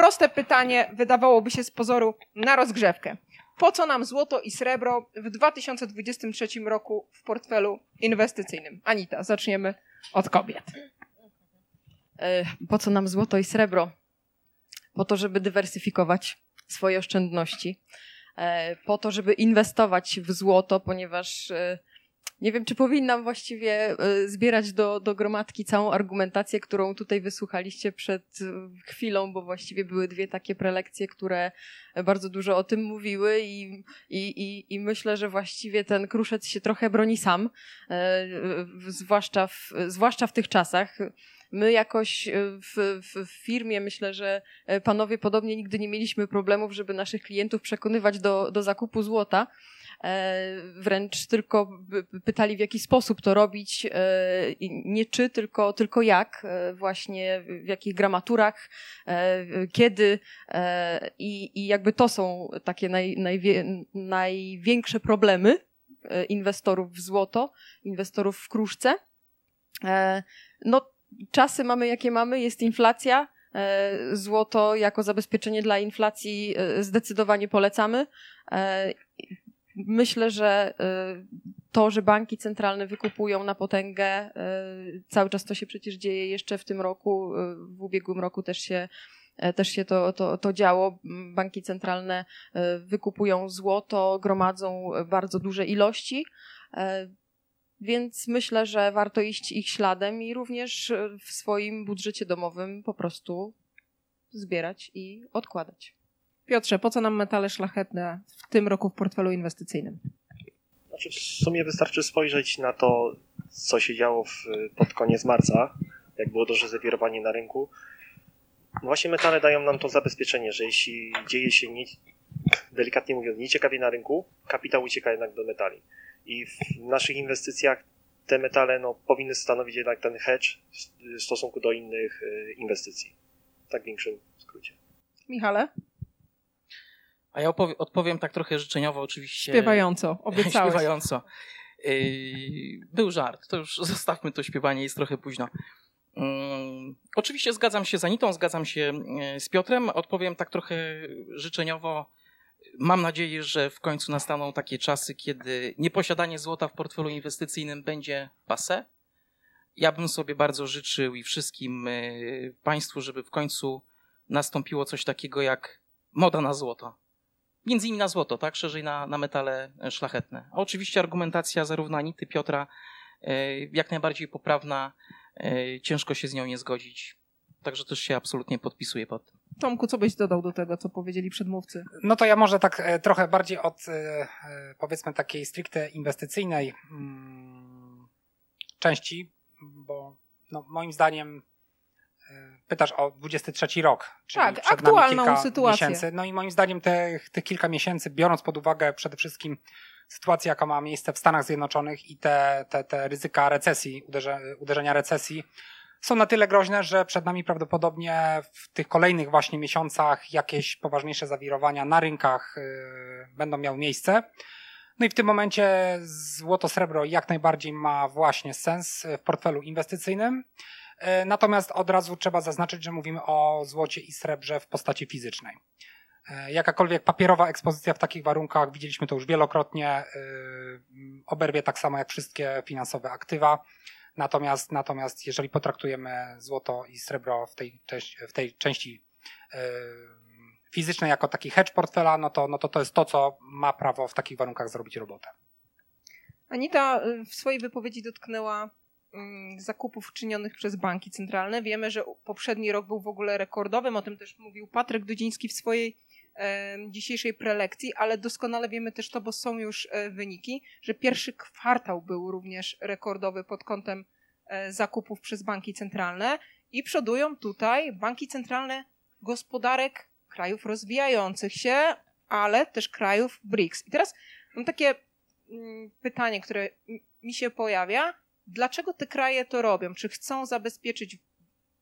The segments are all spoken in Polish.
proste pytanie, wydawałoby się z pozoru na rozgrzewkę. Po co nam złoto i srebro w 2023 roku w portfelu inwestycyjnym? Anita, zaczniemy od kobiet. E, po co nam złoto i srebro? Po to, żeby dywersyfikować swoje oszczędności. E, po to, żeby inwestować w złoto, ponieważ e, nie wiem, czy powinnam właściwie e, zbierać do, do gromadki całą argumentację, którą tutaj wysłuchaliście przed e, chwilą, bo właściwie były dwie takie prelekcje, które bardzo dużo o tym mówiły i, i, i, i myślę, że właściwie ten kruszec się trochę broni sam, e, zwłaszcza w, zwłaszcza w tych czasach. My jakoś w, w, w, firmie myślę, że panowie podobnie nigdy nie mieliśmy problemów, żeby naszych klientów przekonywać do, do zakupu złota. E, wręcz tylko pytali, w jaki sposób to robić, e, nie czy, tylko, tylko jak, e, właśnie w jakich gramaturach, kiedy i, i jakby to są takie naj, największe problemy inwestorów w złoto, inwestorów w kruszce. No, czasy mamy jakie mamy, jest inflacja, Złoto jako zabezpieczenie dla inflacji zdecydowanie polecamy myślę, że to, że banki centralne wykupują na potęgę, cały czas to się przecież dzieje jeszcze w tym roku, w ubiegłym roku też się e, też się to, to, to działo. Banki centralne wykupują złoto, gromadzą bardzo duże ilości, e, więc myślę, że warto iść ich śladem i również w swoim budżecie domowym po prostu zbierać i odkładać. Piotrze, po co nam metale szlachetne w tym roku w portfelu inwestycyjnym? Znaczy, w sumie wystarczy spojrzeć na to, co się działo w, pod koniec marca, jak było duże zawirowanie na rynku. No właśnie metale dają nam to zabezpieczenie, że jeśli dzieje się nie, delikatnie mówiąc nieciekawie na rynku, kapitał ucieka jednak do metali. I w naszych inwestycjach te metale no, powinny stanowić jednak ten hedge w stosunku do innych y, inwestycji. Tak w większym skrócie. Michale? A ja odpowiem tak trochę życzeniowo oczywiście. Śpiewająco, obiecałeś. Śpiewająco. Yy, był żart, to już zostawmy to śpiewanie, jest trochę późno. Yy, oczywiście zgadzam się z Anitą, zgadzam się yy, z Piotrem. Odpowiem tak trochę życzeniowo. Mam nadzieję, że w końcu nastaną takie czasy, kiedy nieposiadanie złota w portfelu inwestycyjnym będzie pase. Ja bym sobie bardzo życzył i wszystkim Państwu, żeby w końcu nastąpiło coś takiego jak moda na złoto między innymi na złoto, tak? Szerzej na, na metale szlachetne. A oczywiście argumentacja zarówno Anity, Piotra, e, jak najbardziej poprawna. E, ciężko się z nią nie zgodzić. Także też się absolutnie podpisuję pod tym. Tomku, co byś dodał do tego, co powiedzieli przedmówcy? No to ja może tak e, trochę bardziej od powiedzmy takiej stricte inwestycyjnej mm, części, bo no, moim zdaniem pytasz o 23 rok, czyli tak, przed aktualną nami kilka sytuację. miesięcy. No i moim zdaniem te, te kilka miesięcy, biorąc pod uwagę przede wszystkim sytuację, jaka ma miejsce w Stanach Zjednoczonych i te, te, te ryzyka recesji, uderze, uderzenia recesji, są na tyle groźne, że przed nami prawdopodobnie w tych kolejnych właśnie miesiącach jakieś poważniejsze zawirowania na rynkach yy, będą miały miejsce. No i w tym momencie złoto, srebro jak najbardziej ma właśnie sens w portfelu inwestycyjnym. E, natomiast od razu trzeba zaznaczyć, że mówimy o złocie i srebrze w postaci fizycznej. E, jakakolwiek papierowa ekspozycja w takich warunkach, widzieliśmy to już wielokrotnie, oberwie tak samo jak wszystkie finansowe aktywa. Natomiast, natomiast jeżeli potraktujemy złoto i srebro w tej, w tej części fizycznej jako taki hedge portfela, no to, no to to jest to, co ma prawo w takich warunkach zrobić robotę. Anita w swojej wypowiedzi dotknęła Mm, zakupów czynionych przez banki centralne. Wiemy, że poprzedni rok był w ogóle rekordowym, o tym też mówił Patryk Dudziński w swojej e, dzisiejszej prelekcji, ale doskonale wiemy też to, bo są już e, wyniki, że pierwszy kwartał był również rekordowy pod kątem e, zakupów przez banki centralne i przodują tutaj banki centralne gospodarek krajów rozwijających się, ale też krajów BRICS. I teraz mam takie mm, pytanie, które mi się pojawia dlaczego te kraje to robią? Czy chcą zabezpieczyć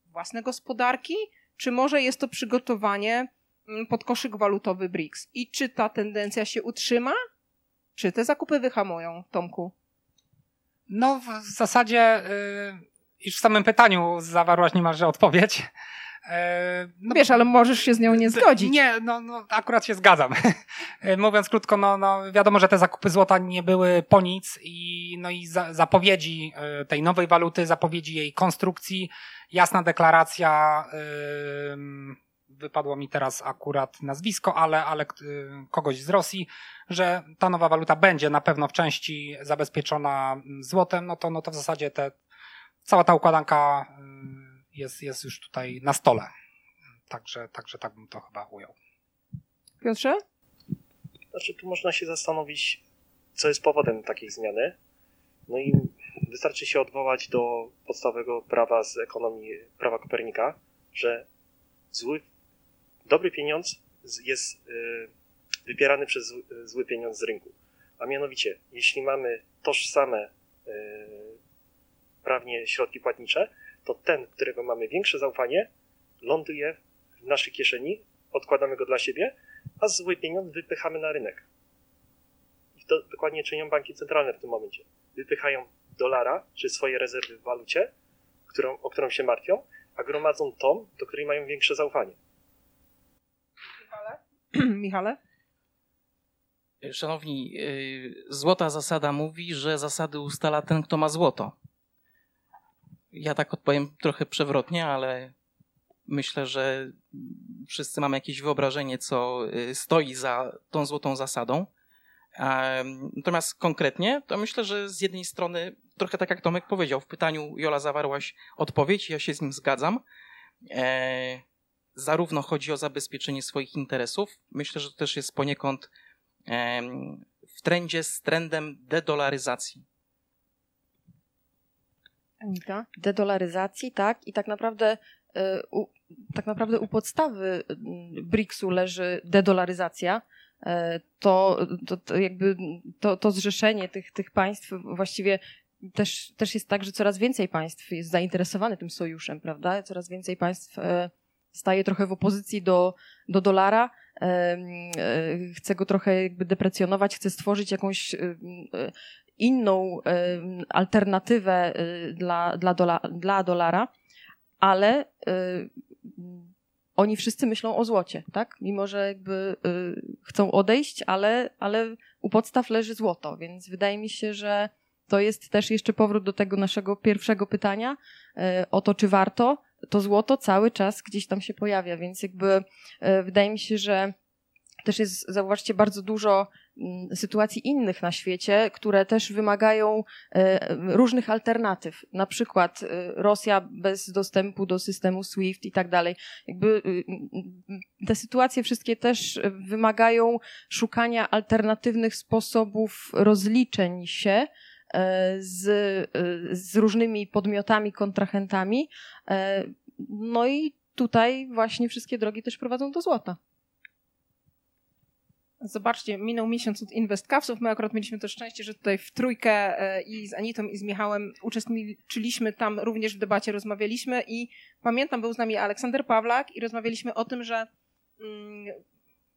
własne gospodarki, czy może jest to przygotowanie mm, pod koszyk walutowy BRICS? I czy ta tendencja się utrzyma, czy te zakupy wyhamują, Tomku? No, w zasadzie yy, już w samym pytaniu zawarłaś niemalże odpowiedź. E, no, Wiesz, ale możesz się z nią nie zgodzić. Nie, no, no akurat się zgadzam. Mówiąc krótko, no, no wiadomo, że te zakupy złota nie były po nic i, no i za, zapowiedzi tej nowej waluty, zapowiedzi jej konstrukcji, jasna deklaracja, yy, wypadło mi teraz akurat nazwisko, ale, ale yy, kogoś z Rosji, że ta nowa waluta będzie na pewno w części zabezpieczona złotem, no to, no to w zasadzie te, cała ta układanka yy, jest, jest już tutaj na stole. Także, także tak bym to chyba ujął. Piotrze? Znaczy, tu można się zastanowić, co jest powodem takiej zmiany. No i wystarczy się odwołać do podstawowego prawa z ekonomii, prawa Kopernika, że zły, dobry pieniądz jest y, wybierany przez zły pieniądz z rynku. A mianowicie, jeśli mamy tożsame y, prawnie środki płatnicze, to ten, którego mamy większe zaufanie, ląduje w naszej kieszeni, odkładamy go dla siebie, a zły pieniądz wypychamy na rynek. I to dokładnie czynią banki centralne w tym momencie. Wypychają dolara, czy swoje rezerwy w walucie, którą, o którą się martwią, a gromadzą tą, do której mają większe zaufanie. Michale? Szanowni, y, złota zasada mówi, że zasady ustala ten, kto ma złoto. Ja tak odpowiem trochę przewrotnie, ale myślę, że wszyscy mamy jakieś wyobrażenie, co y, stoi za tą złotą zasadą. Natomiast konkretnie, to myślę, że z jednej strony, trochę tak jak Tomek powiedział, w pytaniu Jola zawarłaś odpowiedź, ja się z nim zgadzam. Zarówno chodzi o zabezpieczenie swoich interesów, myślę, że to też jest poniekąd w trendzie z trendem dedolaryzacji. Anita? Dedolaryzacji, tak. I tak naprawdę, e, u, tak naprawdę u podstawy BRICS-u leży dedolaryzacja E, to, to, to jakby to, to zrzeszenie tych, tych państw właściwie też, też jest tak, że coraz więcej państw jest zainteresowane tym sojuszem, prawda? Coraz więcej państw e, staje trochę w opozycji do, do dolara, e, chce go trochę jakby deprecjonować, chce stworzyć jakąś inną alternatywę dla, dla, dola, dla dolara, ale oni wszyscy myślą o złocie, tak? Mimo, że jakby chcą odejść, ale, ale u podstaw leży złoto, więc wydaje mi się, że to jest też jeszcze powrót do tego naszego pierwszego pytania o to, czy warto. To złoto cały czas gdzieś tam się pojawia, więc jakby y, wydaje mi się, że też jest, zauważcie, bardzo dużo mm, sytuacji innych na świecie, które też wymagają e, różnych alternatyw. Na przykład e, Rosja bez dostępu do systemu SWIFT i tak dalej. Jakby te sytuacje wszystkie też wymagają szukania alternatywnych sposobów rozliczeń się e, z, z różnymi podmiotami, kontrahentami. No i tutaj właśnie wszystkie drogi też prowadzą do złota. Zobaczcie, minął miesiąc od InvestCapsów. My akurat mieliśmy to szczęście, że tutaj w trójkę e, i z Anitą i z Michałem uczestniczyliśmy tam również w debacie, rozmawialiśmy i pamiętam, był z nami Aleksander Pawlak i rozmawialiśmy o tym, że mm,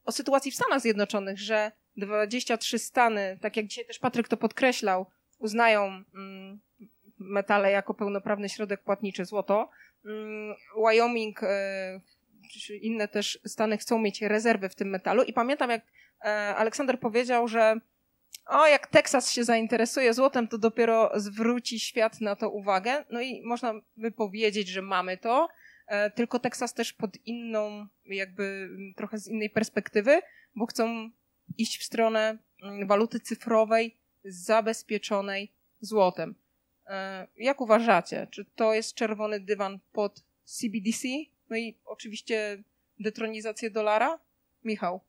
o sytuacji w Stanach Zjednoczonych, że 23 stany, tak jak dzisiaj też Patryk to podkreślał, uznają mm, metale jako pełnoprawny środek płatniczy złoto. Mm, Wyoming e, czy inne też stany chcą mieć rezerwy w tym metalu i pamiętam jak E, Aleksander powiedział, że o, jak Teksas się zainteresuje złotem, to dopiero zwróci świat na to uwagę. No i można by powiedzieć, że mamy to, e, tylko Teksas też pod inną, jakby trochę z innej perspektywy, bo chcą iść w stronę mm, waluty cyfrowej zabezpieczonej złotem. E, jak uważacie? Czy to jest czerwony dywan pod CBDC? No i oczywiście detronizację dolara? Michał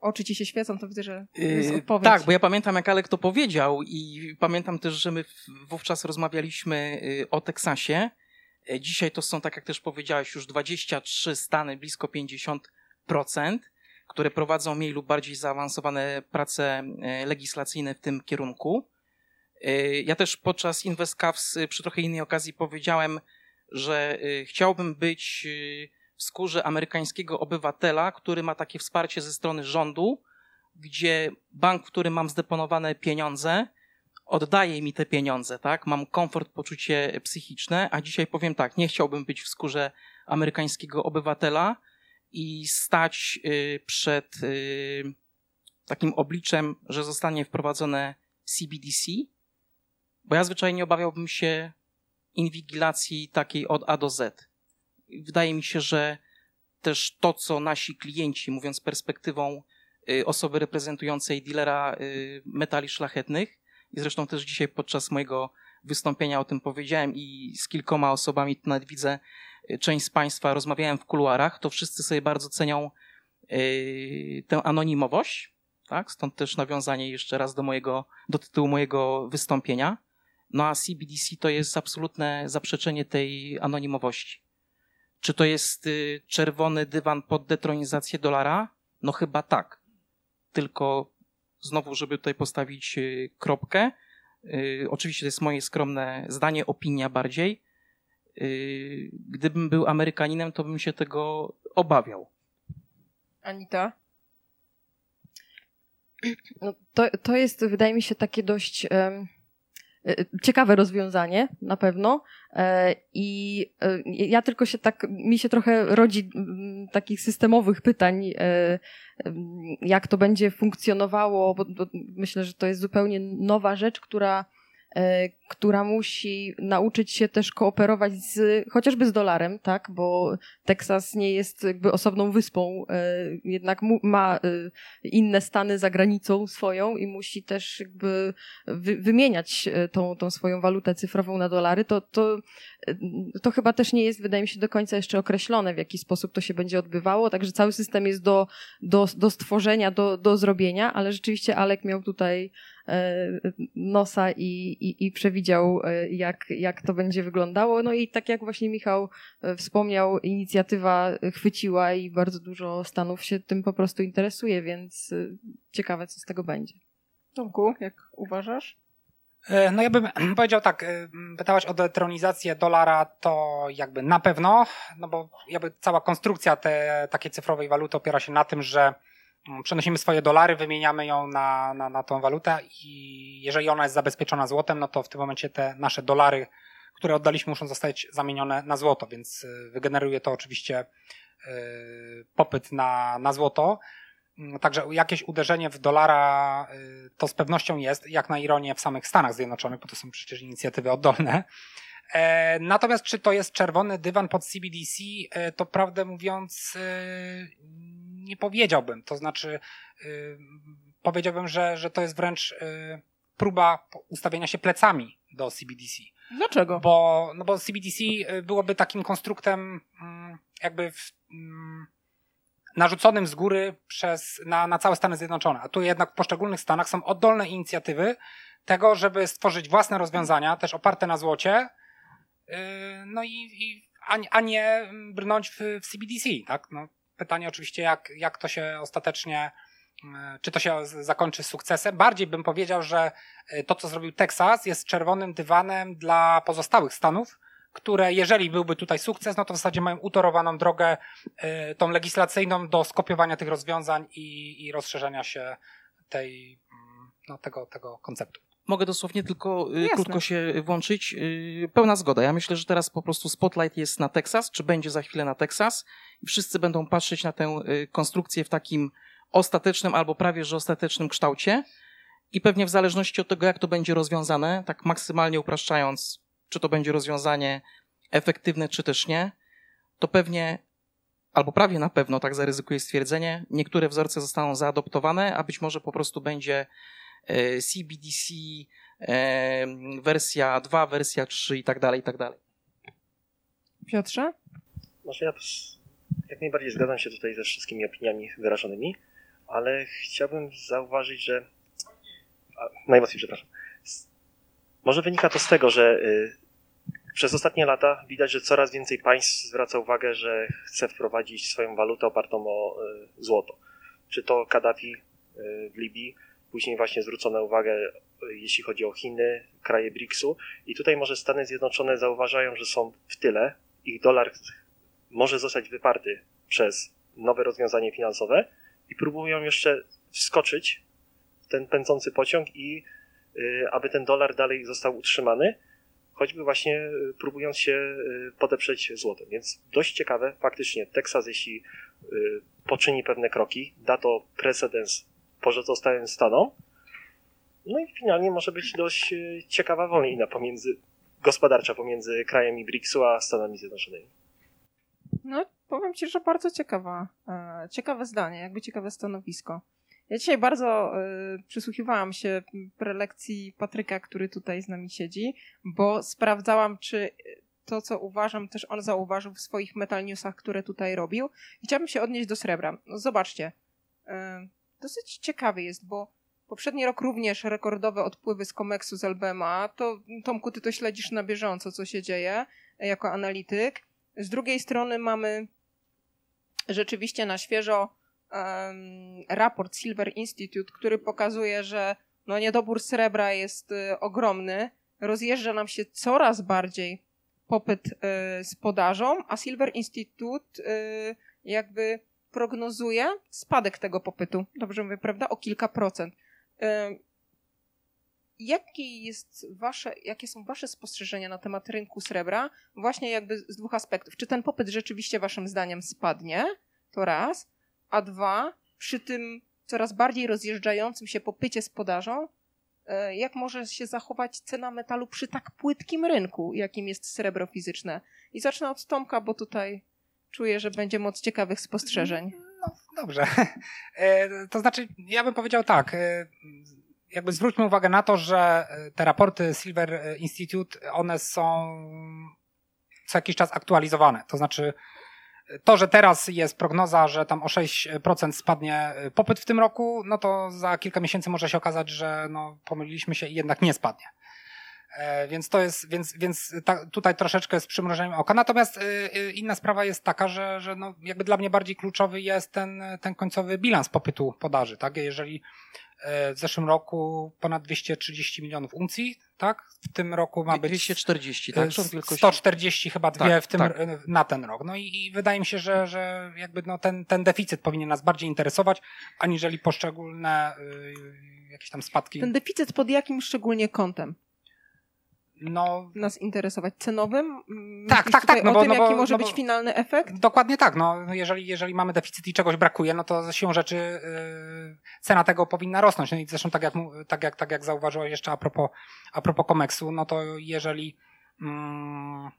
oczy ci się świecą, to widzę, że jest yy, odpowiedź. Tak, bo ja pamiętam, jak Alek to powiedział i pamiętam też, że my wówczas rozmawialiśmy y, o Teksasie. E, dzisiaj to są, tak jak też powiedziałeś, już 23 stany, blisko 50%, które prowadzą mniej lub bardziej zaawansowane prace e, legislacyjne w tym kierunku. E, ja też podczas InvestCavs przy trochę innej okazji powiedziałem, że chciałbym być w skórze amerykańskiego obywatela, który ma takie wsparcie ze strony rządu, gdzie bank, w którym mam zdeponowane pieniądze, oddaje mi te pieniądze, tak? Mam komfort, poczucie psychiczne, a dzisiaj powiem tak, nie chciałbym być w skórze amerykańskiego obywatela i stać y, przed y, takim obliczem, że zostanie wprowadzone CBDC, bo ja zwyczajnie obawiałbym się inwigilacji takiej od A do Z. Wydaje mi się, że też to, co nasi klienci, mówiąc perspektywą y, osoby reprezentującej dealera metali szlachetnych, i zresztą też dzisiaj podczas mojego wystąpienia o tym powiedziałem i z kilkoma osobami, nawet widzę, część z Państwa rozmawiałem w kuluarach, to wszyscy sobie bardzo cenią yy, tę anonimowość, tak? Stąd też nawiązanie jeszcze raz do mojego, do tytułu mojego wystąpienia. No a CBDC to jest absolutne zaprzeczenie tej anonimowości. Czy to jest y, czerwony dywan pod detronizację dolara? No chyba tak. Tylko znowu, żeby tutaj postawić y, kropkę. Y, oczywiście to jest moje skromne zdanie, opinia bardziej. Y, gdybym był Amerykaninem, to bym się tego obawiał. Anita? No, to, to jest, wydaje mi się, takie dość. Um ciekawe rozwiązanie, na pewno. E, I e, ja tylko się tak, mi się trochę rodzi takich systemowych pytań, e, jak to będzie funkcjonowało, bo myślę, że to jest zupełnie nowa rzecz, która która musi nauczyć się też kooperować z, chociażby z dolarem, tak, bo Teksas nie jest jakby osobną wyspą, e, jednak ma e, inne stany za granicą swoją i musi też jakby wymieniać tą, tą swoją walutę cyfrową na dolary, to, to, to chyba też nie jest, wydaje mi się, do końca jeszcze określone, w jaki sposób to się będzie odbywało, także cały system jest do, do, do stworzenia, do, do zrobienia, ale rzeczywiście Alek miał tutaj E, nosa i, i, i przewidział, e, jak, jak to będzie wyglądało. No i tak jak właśnie Michał e, wspomniał, inicjatywa chwyciła i bardzo dużo stanów się tym po prostu interesuje, więc ciekawe, co z tego będzie. Tomku, jak uważasz? No ja bym powiedział tak, pytałaś o detronizację dolara, to jakby na pewno, no bo jakby cała konstrukcja te, takiej cyfrowej waluty opiera się na tym, że przenosimy swoje dolary, wymieniamy ją na, na, na tą walutę i jeżeli ona jest zabezpieczona złotem, no to w tym momencie te nasze dolary, które oddaliśmy, muszą zostać zamienione na złoto, więc y, wygeneruje to oczywiście y, popyt na, na złoto. Mm, także jakieś uderzenie w dolara y, to z pewnością jest, jak na ironię w samych Stanach Zjednoczonych, bo to są przecież inicjatywy oddolne. E, natomiast czy to jest czerwony dywan pod CBDC, e, to prawdę mówiąc nie powiedziałbym. To znaczy, yy, powiedziałbym, że, że to jest wręcz yy, próba ustawienia się plecami do CBDC. Dlaczego? Bo, no bo CBDC y, byłoby takim konstruktem yy, jakby w, mm, narzuconym z góry przez, na, na całe Stany Zjednoczone. A tu jednak w poszczególnych stanach są oddolne inicjatywy tego, żeby stworzyć własne rozwiązania, też oparte na złocie, y, no i, i a, a nie brnąć w, w CBDC, tak? No, Pytanie oczywiście, jak, jak to się ostatecznie, e, czy to się zakończy sukcesem. Bardziej bym powiedział, że e, to, co zrobił Teksas, jest czerwonym dywanem dla pozostałych stanów, które jeżeli byłby tutaj sukces, no to w zasadzie mają utorowaną drogę e, tą legislacyjną do skopiowania tych rozwiązań i, i rozszerzenia się tej, mm, no, tego, tego konceptu. Mogę dosłownie tylko y, krótko się włączyć. Y, pełna zgoda. Ja myślę, że teraz po prostu spotlight jest na Teksas, czy będzie za chwilę na Teksas i wszyscy będą patrzeć na tę y, konstrukcję w takim ostatecznym albo prawie że ostatecznym kształcie i pewnie w zależności od tego, jak to będzie rozwiązane, tak maksymalnie upraszczając, czy to będzie rozwiązanie efektywne, czy też nie, to pewnie albo prawie na pewno, tak zaryzykuję stwierdzenie, niektóre wzorce zostaną zaadoptowane, a być może po prostu będzie CBDC, e, wersja 2, wersja 3 i tak dalej, i tak dalej. Piotrze? Może ja jak najbardziej zgadzam się tutaj ze wszystkimi opiniami wyrażonymi, ale chciałbym zauważyć, że a, najmocniej przepraszam. Może wynika to z tego, że y, przez ostatnie lata widać, że coraz więcej państw zwraca uwagę, że chce wprowadzić swoją walutę opartą o y, złoto. Czy to Kaddafi y, w Libii, Później właśnie zwrócono uwagę, jeśli chodzi o Chiny, kraje BRICS-u. I tutaj może Stany Zjednoczone zauważają, że są w tyle. Ich dolar może zostać wyparty przez nowe rozwiązanie finansowe i próbują jeszcze wskoczyć w ten pędzący pociąg i aby ten dolar dalej został utrzymany, choćby właśnie próbując się podeprzeć złotem. Więc dość ciekawe, faktycznie Teksas, jeśli poczyni pewne kroki, da to precedens pozostałym stanom, no i finalnie może być dość ciekawa wojna pomiędzy, gospodarcza pomiędzy krajami BRICS-u a Stanami Zjednoczonymi. No, powiem Ci, że bardzo ciekawa, e, ciekawe zdanie, jakby ciekawe stanowisko. Ja dzisiaj bardzo e, przysłuchiwałam się prelekcji Patryka, który tutaj z nami siedzi, bo sprawdzałam, czy to, co uważam, też on zauważył w swoich metal newsach, które tutaj robił. Chciałabym się odnieść do srebra. No, zobaczcie, e, dosyć ciekawy jest, bo poprzedni rok również rekordowe odpływy z Comexu z LBMA. To, Tomku, ty to śledzisz na bieżąco, co się dzieje jako analityk. Z drugiej strony mamy rzeczywiście na świeżo um, raport Silver Institute, który pokazuje, że no, niedobór srebra jest y, ogromny. Rozjeżdża nam się coraz bardziej popyt y, z podażą, a Silver Institute y, jakby prognozuje spadek tego popytu. Dobrze mówię, prawda? O kilka procent. Y, jakie, jest wasze, jakie są wasze spostrzeżenia na temat rynku srebra? Właśnie jakby z dwóch aspektów. Czy ten popyt rzeczywiście waszym zdaniem spadnie? To raz. A dwa, przy tym coraz bardziej rozjeżdżającym się popycie z podażą, e, jak może się zachować cena metalu przy tak płytkim rynku, jakim jest srebro fizyczne? I zacznę od Tomka, bo tutaj czuję, że będzie moc ciekawych spostrzeżeń. No, dobrze. E, to znaczy, ja bym powiedział tak e, jakby zwróćmy uwagę na to, że e, te raporty Silver Institute, one są co jakiś czas aktualizowane. To znaczy, to, że teraz jest prognoza, że tam o 6% spadnie popyt w tym roku, no to za kilka miesięcy może się okazać, że no, pomyliliśmy się i jednak nie spadnie. Więc to jest, więc, więc ta, tutaj troszeczkę z przymrużeniem oka. Natomiast inna sprawa jest taka, że, że no jakby dla mnie bardziej kluczowy jest ten, ten końcowy bilans popytu podaży, tak? Jeżeli w zeszłym roku ponad 230 milionów uncji, tak? W tym roku ma być 240, tak? 140 chyba dwie tak, w tym, tak. na ten rok. No i, i, wydaje mi się, że, że jakby no ten, ten deficyt powinien nas bardziej interesować, aniżeli poszczególne y, jakieś tam spadki. Ten deficyt pod jakim szczególnie kątem? No, nas interesować cenowym? Tak, tak, tak. No o bo, tym, no jaki bo, może no być bo, finalny efekt? Dokładnie tak. No, jeżeli, jeżeli mamy deficyt i czegoś brakuje, no to siłą rzeczy yy, cena tego powinna rosnąć. No i zresztą tak jak, tak jak, tak jak zauważyłeś jeszcze a propos, a propos Comexu, no to jeżeli mm,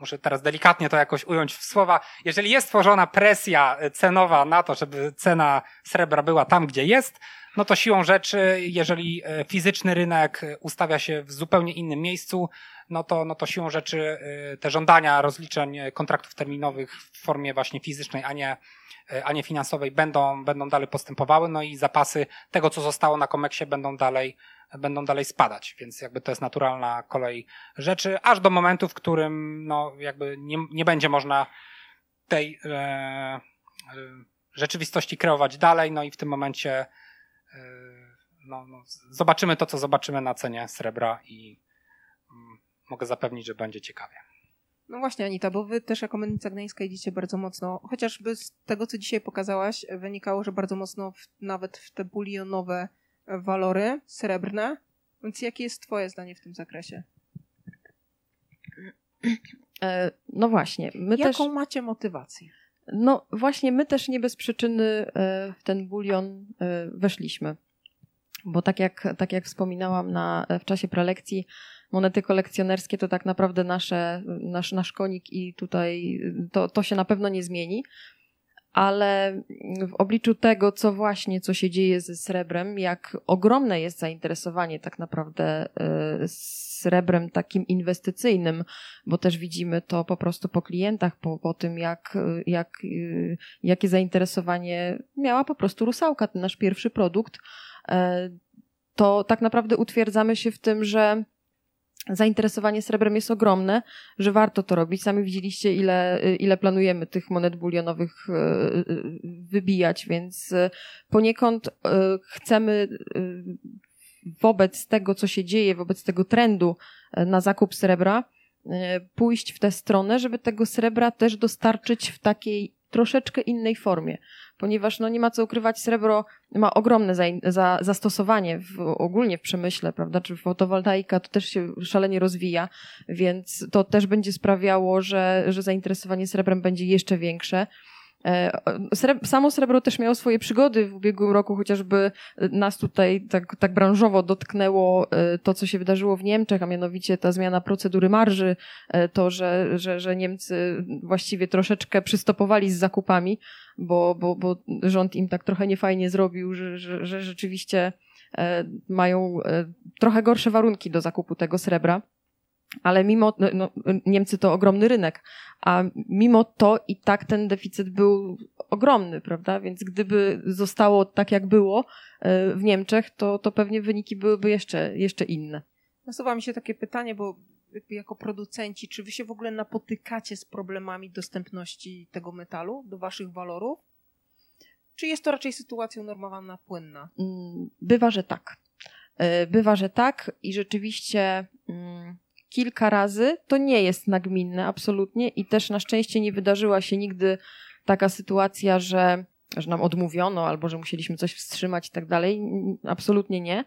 muszę teraz delikatnie to jakoś ująć w słowa, jeżeli jest tworzona presja cenowa na to, żeby cena srebra była tam, gdzie jest, no to siłą rzeczy, jeżeli e, fizyczny rynek ustawia się w zupełnie innym miejscu, no to, no to siłą rzeczy e, te żądania rozliczeń kontraktów terminowych w formie właśnie fizycznej, a nie, e, a nie finansowej będą, będą dalej postępowały, no i zapasy tego, co zostało na komeksie będą dalej, będą dalej spadać, więc jakby to jest naturalna kolej rzeczy, aż do momentu, w którym no jakby nie, nie będzie można tej e, e, rzeczywistości kreować dalej, no i w tym momencie no, no, zobaczymy to, co zobaczymy na cenie srebra i mm, mogę zapewnić, że będzie ciekawie. No właśnie, Anita, bo wy też jako Mennica Gdańska idziecie bardzo mocno, chociażby z tego, co dzisiaj pokazałaś, wynikało, że bardzo mocno w, nawet w te bulionowe walory srebrne. Więc jakie jest twoje zdanie w tym zakresie? E, no właśnie. My Jaką też... macie motywację? No właśnie, my też nie bez przyczyny e, w ten bulion e, weszliśmy. Bo tak jak, tak jak wspominałam na, w czasie prelekcji, monety kolekcjonerskie to tak naprawdę nasze, nasz, nasz konik i tutaj to, to się na pewno nie zmieni. Ale w obliczu tego, co właśnie, co się dzieje ze srebrem, jak ogromne jest zainteresowanie tak naprawdę e, srebrem takim inwestycyjnym, bo też widzimy to po prostu po klientach, po, po tym, jak, jak, jakie zainteresowanie miała po prostu rusałka, ten nasz pierwszy produkt, e, to tak naprawdę utwierdzamy się w tym, że zainteresowanie srebrem jest ogromne, że warto to robić. Sami widzieliście, ile, ile planujemy tych monet bulionowych e, wybijać, więc poniekąd e, chcemy wobec tego, co się dzieje, wobec tego trendu e, na zakup srebra, e, pójść w tę stronę, żeby tego srebra też dostarczyć w takiej troszeczkę innej formie. Ponieważ no nie ma co ukrywać, srebro ma ogromne za, za, zastosowanie w, ogólnie w przemyśle, prawda, czy fotowoltaika to też się szalenie rozwija, więc to też będzie sprawiało, że, że zainteresowanie srebrem będzie jeszcze większe. E, samo srebro też miało swoje przygody w ubiegłym roku, chociażby nas tutaj tak, tak branżowo dotknęło e, to, co się wydarzyło w Niemczech, a mianowicie ta zmiana procedury marży, e, to, że, że, że Niemcy właściwie troszeczkę przystopowali z zakupami, bo, bo, bo rząd im tak trochę niefajnie zrobił, że, że, że rzeczywiście mają trochę gorsze warunki do zakupu tego srebra ale mimo, no, no, Niemcy to ogromny rynek, a mimo to i tak ten deficyt był ogromny, prawda? Więc gdyby zostało tak, jak było e, w Niemczech, to, to pewnie wyniki byłyby jeszcze, jeszcze inne. Nasuwa mi się takie pytanie, bo jako producenci, czy wy się w ogóle napotykacie z problemami dostępności tego metalu do waszych walorów? Czy jest to raczej sytuacja unormowana, płynna? Mm, bywa, że tak. E, bywa, że tak i rzeczywiście mm, kilka razy. To nie jest nagminne absolutnie i też na szczęście nie wydarzyła się nigdy taka sytuacja, że, że nam odmówiono albo że musieliśmy coś wstrzymać i tak dalej. Absolutnie nie.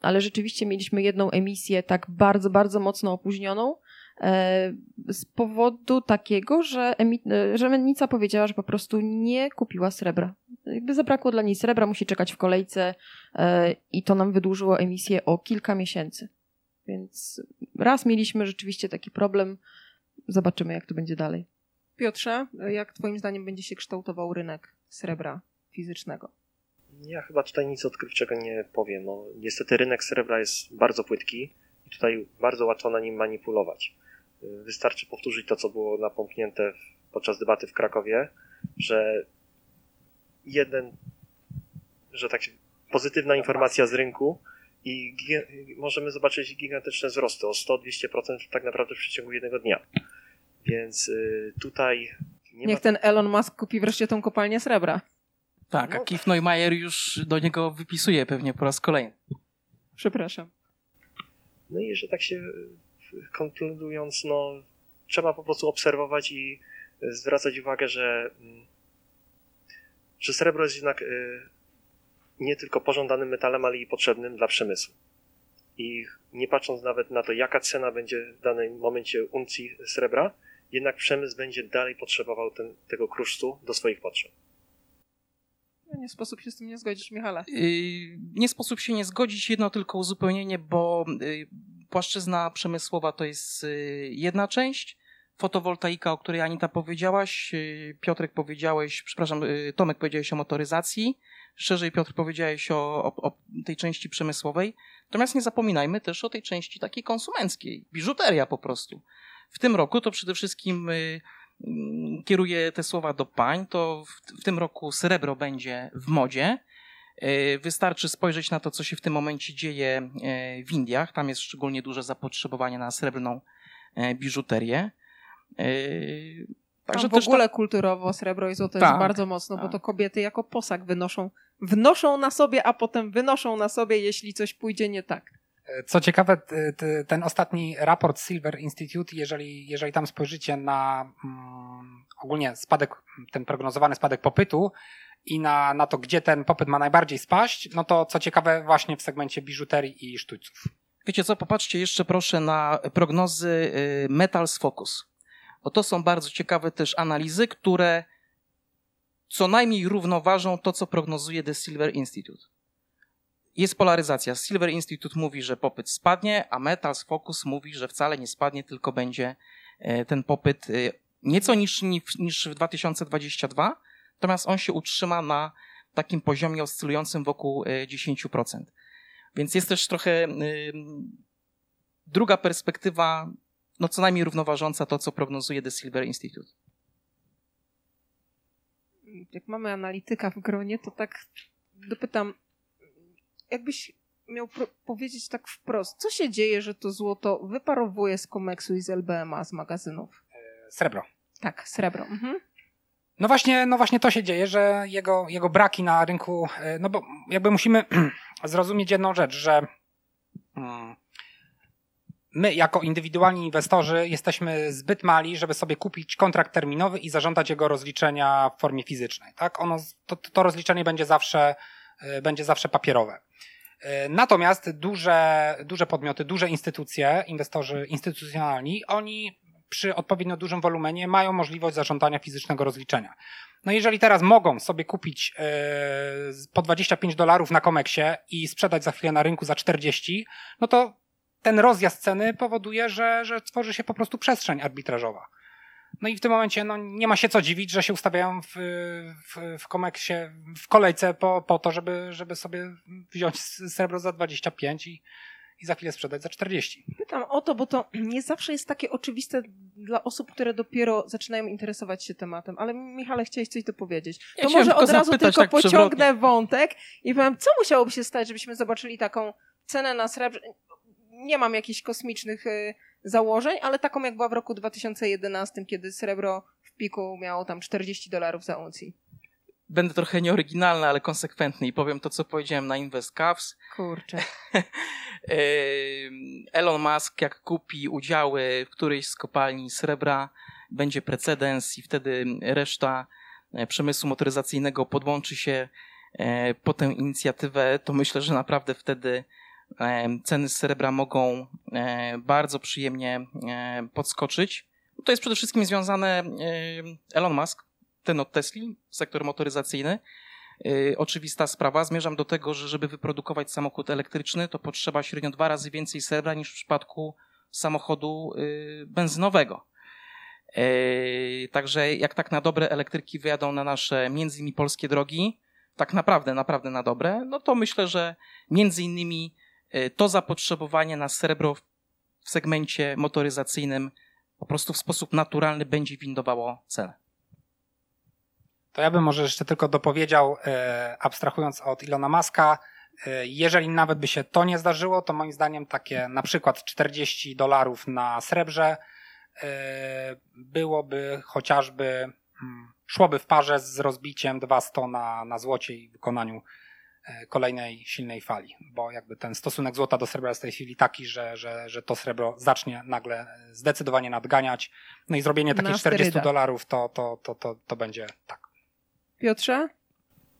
Ale rzeczywiście mieliśmy jedną emisję tak bardzo, bardzo mocno opóźnioną e, z powodu takiego, że, emi- że mennica powiedziała, że po prostu nie kupiła srebra. Jakby zabrakło dla niej srebra, musi czekać w kolejce e, i to nam wydłużyło emisję o kilka miesięcy. Więc raz mieliśmy rzeczywiście taki problem. Zobaczymy, jak to będzie dalej. Piotrze, jak Twoim zdaniem będzie się kształtował rynek srebra fizycznego? Ja chyba tutaj nic odkrywczego nie powiem. No, niestety rynek srebra jest bardzo płytki i tutaj bardzo łatwo na nim manipulować. Wystarczy powtórzyć to, co było napomknięte podczas debaty w Krakowie, że jeden, że tak pozytywna informacja z rynku i możemy zobaczyć gigantyczne wzrosty o 100-200% tak naprawdę w przeciągu jednego dnia. Więc y, tutaj. Niech ma... ten Elon Musk kupi wreszcie tą kopalnię srebra. Tak, a no. Keith Neumeier już do niego wypisuje pewnie po raz kolejny. Przepraszam. No i że tak się konkludując, no trzeba po prostu obserwować i zwracać uwagę, że, mm, że srebro jest jednak y, nie tylko pożądanym metalem, ale i potrzebnym dla przemysłu. I nie patrząc nawet na to, jaka cena będzie w danym momencie uncji srebra, jednak przemysł będzie dalej potrzebował ten, tego kruszcu do swoich potrzeb. No, nie sposób się z tym nie zgodzić, Michale. Yy, nie sposób się nie zgodzić, jedno tylko uzupełnienie, bo yy, płaszczyzna przemysłowa to jest yy, jedna część, fotowoltaika, o której Anita powiedziałaś, Piotrek powiedziałeś, przepraszam, Tomek powiedziałeś o motoryzacji, szerzej Piotr powiedziałeś o, o, o, tej części przemysłowej, natomiast nie zapominajmy też o tej części takiej konsumenckiej, biżuteria po prostu. W tym roku to przede wszystkim y, y, kieruję te słowa do pań, to w, w tym roku srebro będzie w modzie. Y, wystarczy spojrzeć na to, co się w tym momencie dzieje y, w Indiach. Tam jest szczególnie duże zapotrzebowanie na srebrną y, biżuterię. Także Tam w ogóle kulturowo srebro i złoto tak, jest bardzo mocno, tak. bo to kobiety jako posag wynoszą, wnoszą na sobie, a potem wynoszą na sobie, jeśli coś pójdzie nie tak. Co ciekawe, ten ostatni raport Silver Institute, jeżeli, jeżeli tam spojrzycie na mm, ogólnie spadek, ten prognozowany spadek popytu i na, na to, gdzie ten popyt ma najbardziej spaść, no to co ciekawe właśnie w segmencie biżuterii i sztućców. Wiecie co, popatrzcie jeszcze proszę na prognozy y, Metals Focus bo to są bardzo ciekawe też analizy, które co najmniej równoważą to, co prognozuje The Silver Institute. Jest polaryzacja. Silver Institute mówi, że popyt spadnie, a Metals Focus mówi, że wcale nie spadnie, tylko będzie e, ten popyt e, nieco niższy niż w 2022, natomiast on się utrzyma na takim poziomie oscylującym wokół 10%. E, Więc jest też trochę druga perspektywa no co najmniej równoważąca to, co prognozuje The Silver Institute. Jak mamy analityka w gronie, to tak dopytam, jakbyś miał powiedzieć tak wprost, co się dzieje, że to złoto wyparowuje z Comexu i z LBMA, z magazynów? E, srebro. Tak, srebro. Mhm. No właśnie, no właśnie to się dzieje, że jego, jego braki na rynku, e, no bo jakby musimy zrozumieć jedną rzecz, że mm, my, jako indywidualni inwestorzy, jesteśmy zbyt mali, żeby sobie kupić kontrakt terminowy i zażądać jego rozliczenia w formie fizycznej. Tak? Ono, to, to rozliczenie będzie zawsze, y, będzie zawsze papierowe. Y, natomiast duże, duże podmioty, duże instytucje, inwestorzy instytucjonalni, oni przy odpowiednio dużym wolumenie mają możliwość zażądania fizycznego rozliczenia. No jeżeli teraz mogą sobie kupić yy, po 25 dolarów na Comexie i sprzedać za chwilę na rynku za 40, no to ten rozjazd ceny powoduje, że, że tworzy się po prostu przestrzeń arbitrażowa. No i w tym momencie no, nie ma się co dziwić, że się ustawiają w, w, w Comexie w kolejce po, po to, żeby, żeby sobie wziąć srebro za 25 i, i za chwilę sprzedać za 40. Pytam o to, bo to nie zawsze jest takie oczywiste dla osób, które dopiero zaczynają interesować się tematem. Ale Michale, chciałeś coś dopowiedzieć. Ja to może od razu zapytać tylko tak pociągnę przewrotnie. wątek i powiem, co musiałoby się stać, żebyśmy zobaczyli taką cenę na srebrze. Nie mam jakichś kosmicznych y, założeń, ale taką jak była w roku 2011, kiedy srebro w piku miało tam 40 dolarów za uncji. Będę trochę nieoryginalny, ale konsekwentny i powiem to, co powiedziałem na Invest Cavs. Kurczę. Elon Musk, jak kupi udziały w którejś z kopalni srebra, będzie precedens i wtedy reszta e, przemysłu motoryzacyjnego podłączy się e, po tę inicjatywę, to myślę, że naprawdę wtedy ceny srebra mogą e, bardzo przyjemnie e, podskoczyć. To jest przede wszystkim związane e, Elon Musk, ten od Tesli, sektor motoryzacyjny. Oczywista sprawa. Zmierzam do tego, że żeby wyprodukować samochód elektryczny, to potrzeba średnio dwa razy więcej srebra niż w przypadku samochodu benzynowego. Także jak tak na dobre elektryki wyjadą na nasze między innymi polskie drogi, tak naprawdę, naprawdę na dobre, no to myślę, że między innymi to zapotrzebowanie na srebro w- segmencie motoryzacyjnym po prostu w sposób naturalny będzie windowało cenę. To ja bym może jeszcze tylko dopowiedział, e, abstrahując od Ilona Maska, e, jeżeli nawet by się to nie zdarzyło, to moim zdaniem takie na przykład 40 dolarów na srebrze e, byłoby chociażby, mm, szłoby w parze z rozbiciem 200 na, na złocie i wykonaniu e, kolejnej silnej fali, bo jakby ten stosunek złota do srebra jest w tej chwili taki, że, że, że to srebro zacznie nagle zdecydowanie nadganiać, no i zrobienie takich 40 sterydach. dolarów to, to, to, to, to będzie tak. Piotrze?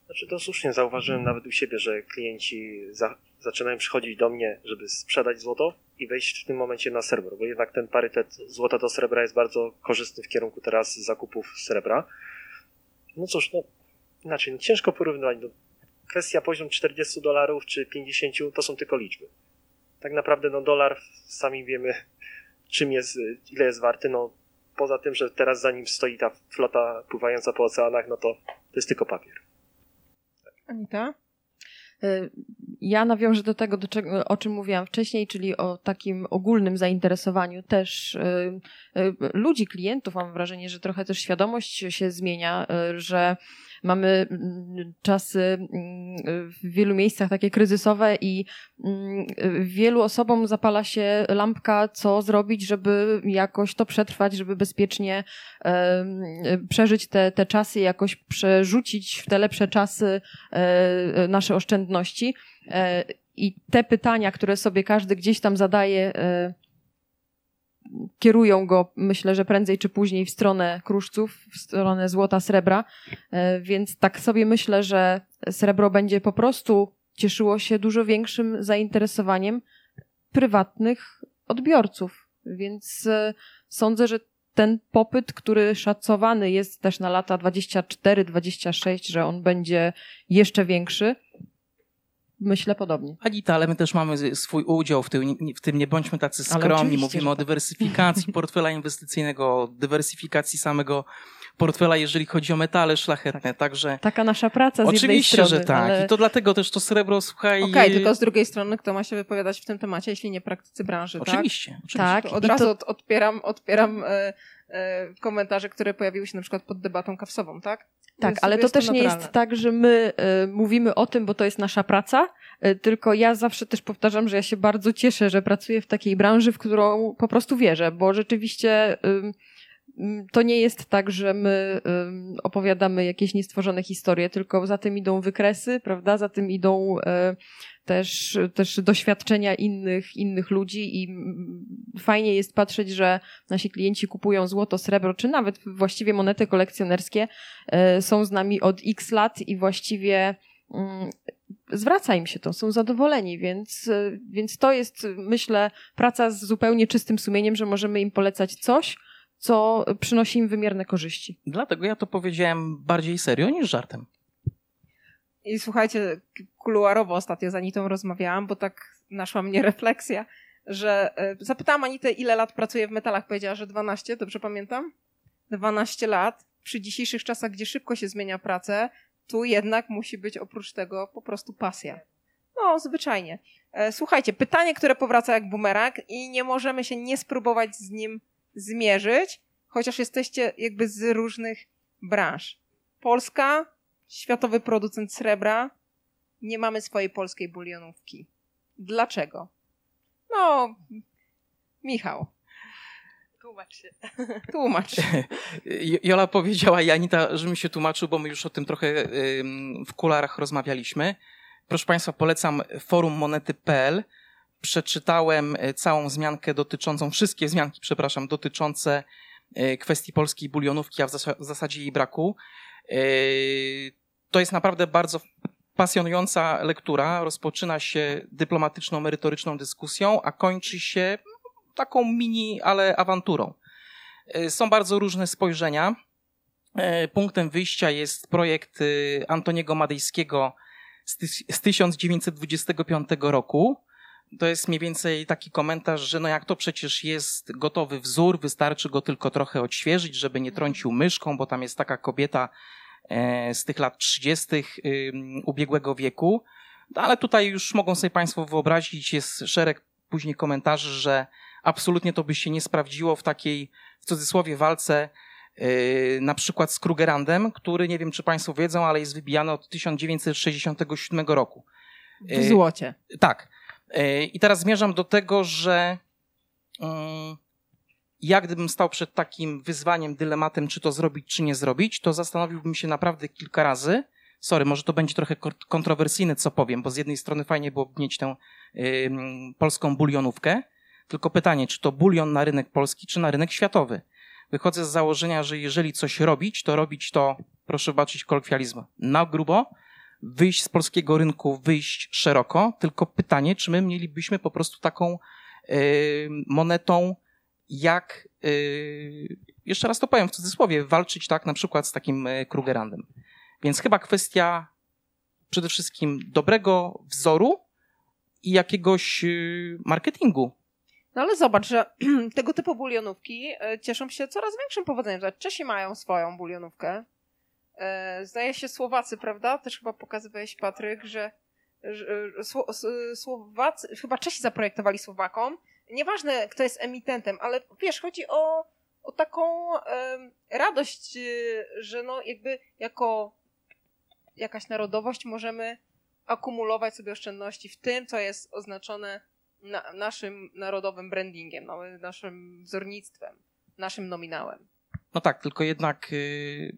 Znaczy to słusznie zauważyłem nawet u siebie, że klienci za, zaczynają przychodzić do mnie, żeby sprzedać złoto i wejść w tym momencie na srebro, bo jednak ten parytet złota do srebra jest bardzo korzystny w kierunku teraz zakupów srebra. No cóż, no inaczej, no, ciężko porównywać. No, kwestia poziom 40 dolarów czy 50 to są tylko liczby. Tak naprawdę no dolar, sami wiemy czym jest, ile jest warty, no poza tym, że teraz za nim stoi ta flota pływająca po oceanach, no to to jest tylko papier. Anita? Y, Ja nawiążę do tego, do czego, o czym mówiłam wcześniej, czyli o takim ogólnym zainteresowaniu też y, y, ludzi, klientów. Mam wrażenie, że trochę też świadomość się zmienia, że mamy mm, czasy mm, w wielu miejscach takie kryzysowe i mm, wielu osobom zapala się lampka, co zrobić, żeby jakoś to przetrwać, żeby bezpiecznie przeżyć te, te czasy, jakoś przerzucić w te lepsze czasy e, nasze oszczędności. E, I te pytania, które sobie każdy gdzieś tam zadaje, e, kierują go, myślę, że prędzej czy później w stronę kruszców, w stronę złota, srebra. E, Więc tak sobie myślę, że srebro będzie po prostu cieszyło się dużo większym zainteresowaniem prywatnych odbiorców. Więc e, sądzę, że ten popyt, który szacowany jest też na lata 24-26, że on będzie jeszcze większy, myślę podobnie. Anita, ale my też mamy swój udział w tym, w tym nie bądźmy tacy skromni. Mówimy o tak. dywersyfikacji portfela inwestycyjnego, o dywersyfikacji samego portfela, jeżeli chodzi o metale szlachetne. Także Taka nasza praca z oczywiście, strony. że tak. Ale... I to dlatego też to srebro, słuchaj... Okej, tylko z drugiej strony, kto ma się wypowiadać w tym temacie, jeśli nie praktycy branży, tak? Oczywiście, oczywiście. Tak. To od I razu to- od, odpieram, odpieram e, e, komentarze, które pojawiły się na przykład pod debatą kawsową, tak? Tak, ale to też nie jest tak, że my y, mówimy o tym, bo to jest nasza praca, y, tylko ja zawsze też powtarzam, że ja się bardzo cieszę, że pracuję w takiej branży, w którą po prostu wierzę, bo rzeczywiście to nie jest tak, że my opowiadamy jakieś niestworzone historie, tylko za tym idą wykresy, prawda? Za tym idą y, też, też doświadczenia innych, innych ludzi i fajnie jest patrzeć, że nasi klienci kupują złoto, srebro, czy nawet właściwie monety kolekcjonerskie e, są z nami od x lat i właściwie mm, zwraca im się to, są zadowoleni, więc, e, więc to jest, myślę, praca z zupełnie czystym sumieniem, że możemy im polecać coś, co przynosi im wymierne korzyści. Dlatego ja to powiedziałem bardziej serio niż żartem. I słuchajcie, kuluarowo ostatnio z Anitą rozmawiałam, bo tak naszła mnie refleksja, że e, zapytałam Anitę, ile lat pracuje w metalach. Powiedziała, że 12, dobrze pamiętam? 12 lat. Przy dzisiejszych czasach, gdzie szybko się zmienia pracę, tu jednak musi być oprócz tego po prostu pasja. No, zwyczajnie. E, słuchajcie, pytanie, które powraca jak bumerang i nie możemy się nie spróbować z nim zmierzyć, chociaż jesteście jakby z różnych branż. Polska, światowy producent srebra, nie mamy swojej polskiej bulionówki. Dlaczego? No, Michał. Tłumacz się. Tłumacz. Jola powiedziała i Anita, żebym się tłumaczył, bo my już o tym trochę w kularach rozmawialiśmy. Proszę Państwa, polecam forum monety.pl. Przeczytałem e, całą wzmiankę dotyczącą, wszystkie wzmianki, przepraszam, dotyczące e, kwestii polskiej bulionówki, a w zasadzie jej braku. E, to jest naprawdę bardzo pasjonująca lektura. Rozpoczyna się dyplomatyczną, merytoryczną dyskusją, a kończy się taką mini, ale awanturą. E, są bardzo różne spojrzenia. E, punktem wyjścia jest projekt Antoniego Madejskiego z 1925 roku. To jest mniej więcej taki komentarz, że no jak to przecież jest gotowy wzór, wystarczy go tylko trochę odświeżyć, żeby nie trącił myszką, bo tam jest taka kobieta E, z tych lat 30. ubiegłego wieku. No, ale tutaj już mogą sobie Państwo wyobrazić, jest szereg później komentarzy, że absolutnie to by się nie sprawdziło w takiej, w cudzysłowie, walce e, na przykład z Krugerandem, który nie wiem, czy Państwo wiedzą, ale jest wybijany od 1967 roku. W złocie. Tak. I teraz zmierzam do tego, że mm, ja gdybym stał przed takim wyzwaniem, dylematem, czy to zrobić, czy nie zrobić, to zastanowiłbym się naprawdę kilka razy. Sorry, może to będzie trochę kontrowersyjne, co powiem, bo z jednej strony fajnie było mieć tę polską bulionówkę, tylko pytanie, czy to bulion na rynek polski, czy na rynek światowy. Wychodzę z założenia, że jeżeli coś robić, to robić to, proszę zobaczyć kolokwializm, na grubo, wyjść z polskiego rynku, wyjść szeroko, tylko pytanie, czy my mielibyśmy po prostu taką yy, monetą jak, yy, jeszcze raz to powiem w cudzysłowie, walczyć tak na przykład z takim y, Krugerandem. Więc chyba kwestia przede wszystkim dobrego wzoru i jakiegoś marketingu. No ale zobacz, że tego typu bulionówki cieszą się coraz większym powodzeniem. Czesi mają swoją bulionówkę. Y, zdaje się Słowacy, prawda? Też chyba pokazywałeś, Patryk, że, że Słowacy, chyba Czesi zaprojektowali Słowakom nieważne kto jest emitentem, ale wiesz, chodzi o, o taką radość, y, że no jakby jako jakaś narodowość możemy akumulować sobie oszczędności w tym, co jest oznaczone na, naszym narodowym brandingiem, no, naszym wzornictwem, naszym nominałem. No tak, tylko jednak yy,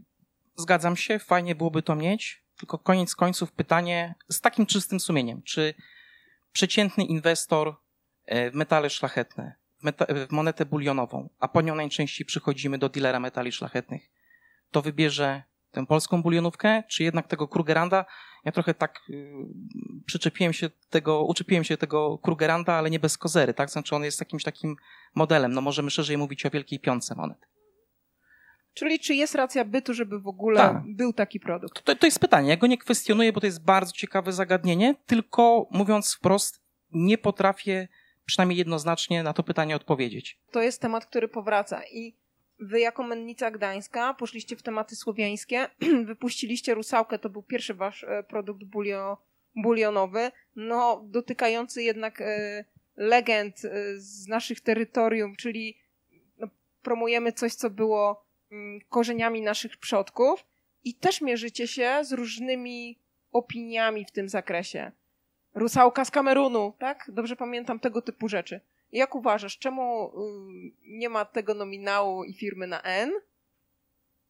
zgadzam się, fajnie byłoby to mieć, tylko koniec końców pytanie z takim czystym sumieniem, czy przeciętny inwestor E, w metale szlachetne, w, meta w monetę bulionową, a po nią najczęściej przychodzimy do dealera metali szlachetnych, to wybierze tę polską bulionówkę, czy jednak tego Krugeranda. Ja trochę tak yy, przyczepiłem się tego, uczepiłem się tego Krugeranda, ale nie bez kozery, tak? Znaczy on jest jakimś takim modelem. No możemy szerzej mówić o wielkiej piące monet. Czyli czy jest racja bytu, żeby w ogóle tak. był taki produkt? To, to jest pytanie. Ja go nie kwestionuję, bo to jest bardzo ciekawe zagadnienie, tylko mówiąc wprost, nie potrafię przynajmniej jednoznacznie na to pytanie odpowiedzieć. To jest temat, który powraca i wy jako Mennica Gdańska poszliście w tematy słowiańskie, wypuściliście Rusałkę, to był pierwszy wasz e, produkt bulio, bulionowy, no dotykający jednak e, legend e, z naszych terytorium, czyli no, promujemy coś, co było korzeniami naszych przodków i też mierzycie się z różnymi opiniami w tym zakresie. Rusałka z Kamerunu, tak? Dobrze pamiętam tego typu rzeczy. Jak uważasz, czemu y, nie ma tego nominału i firmy na N?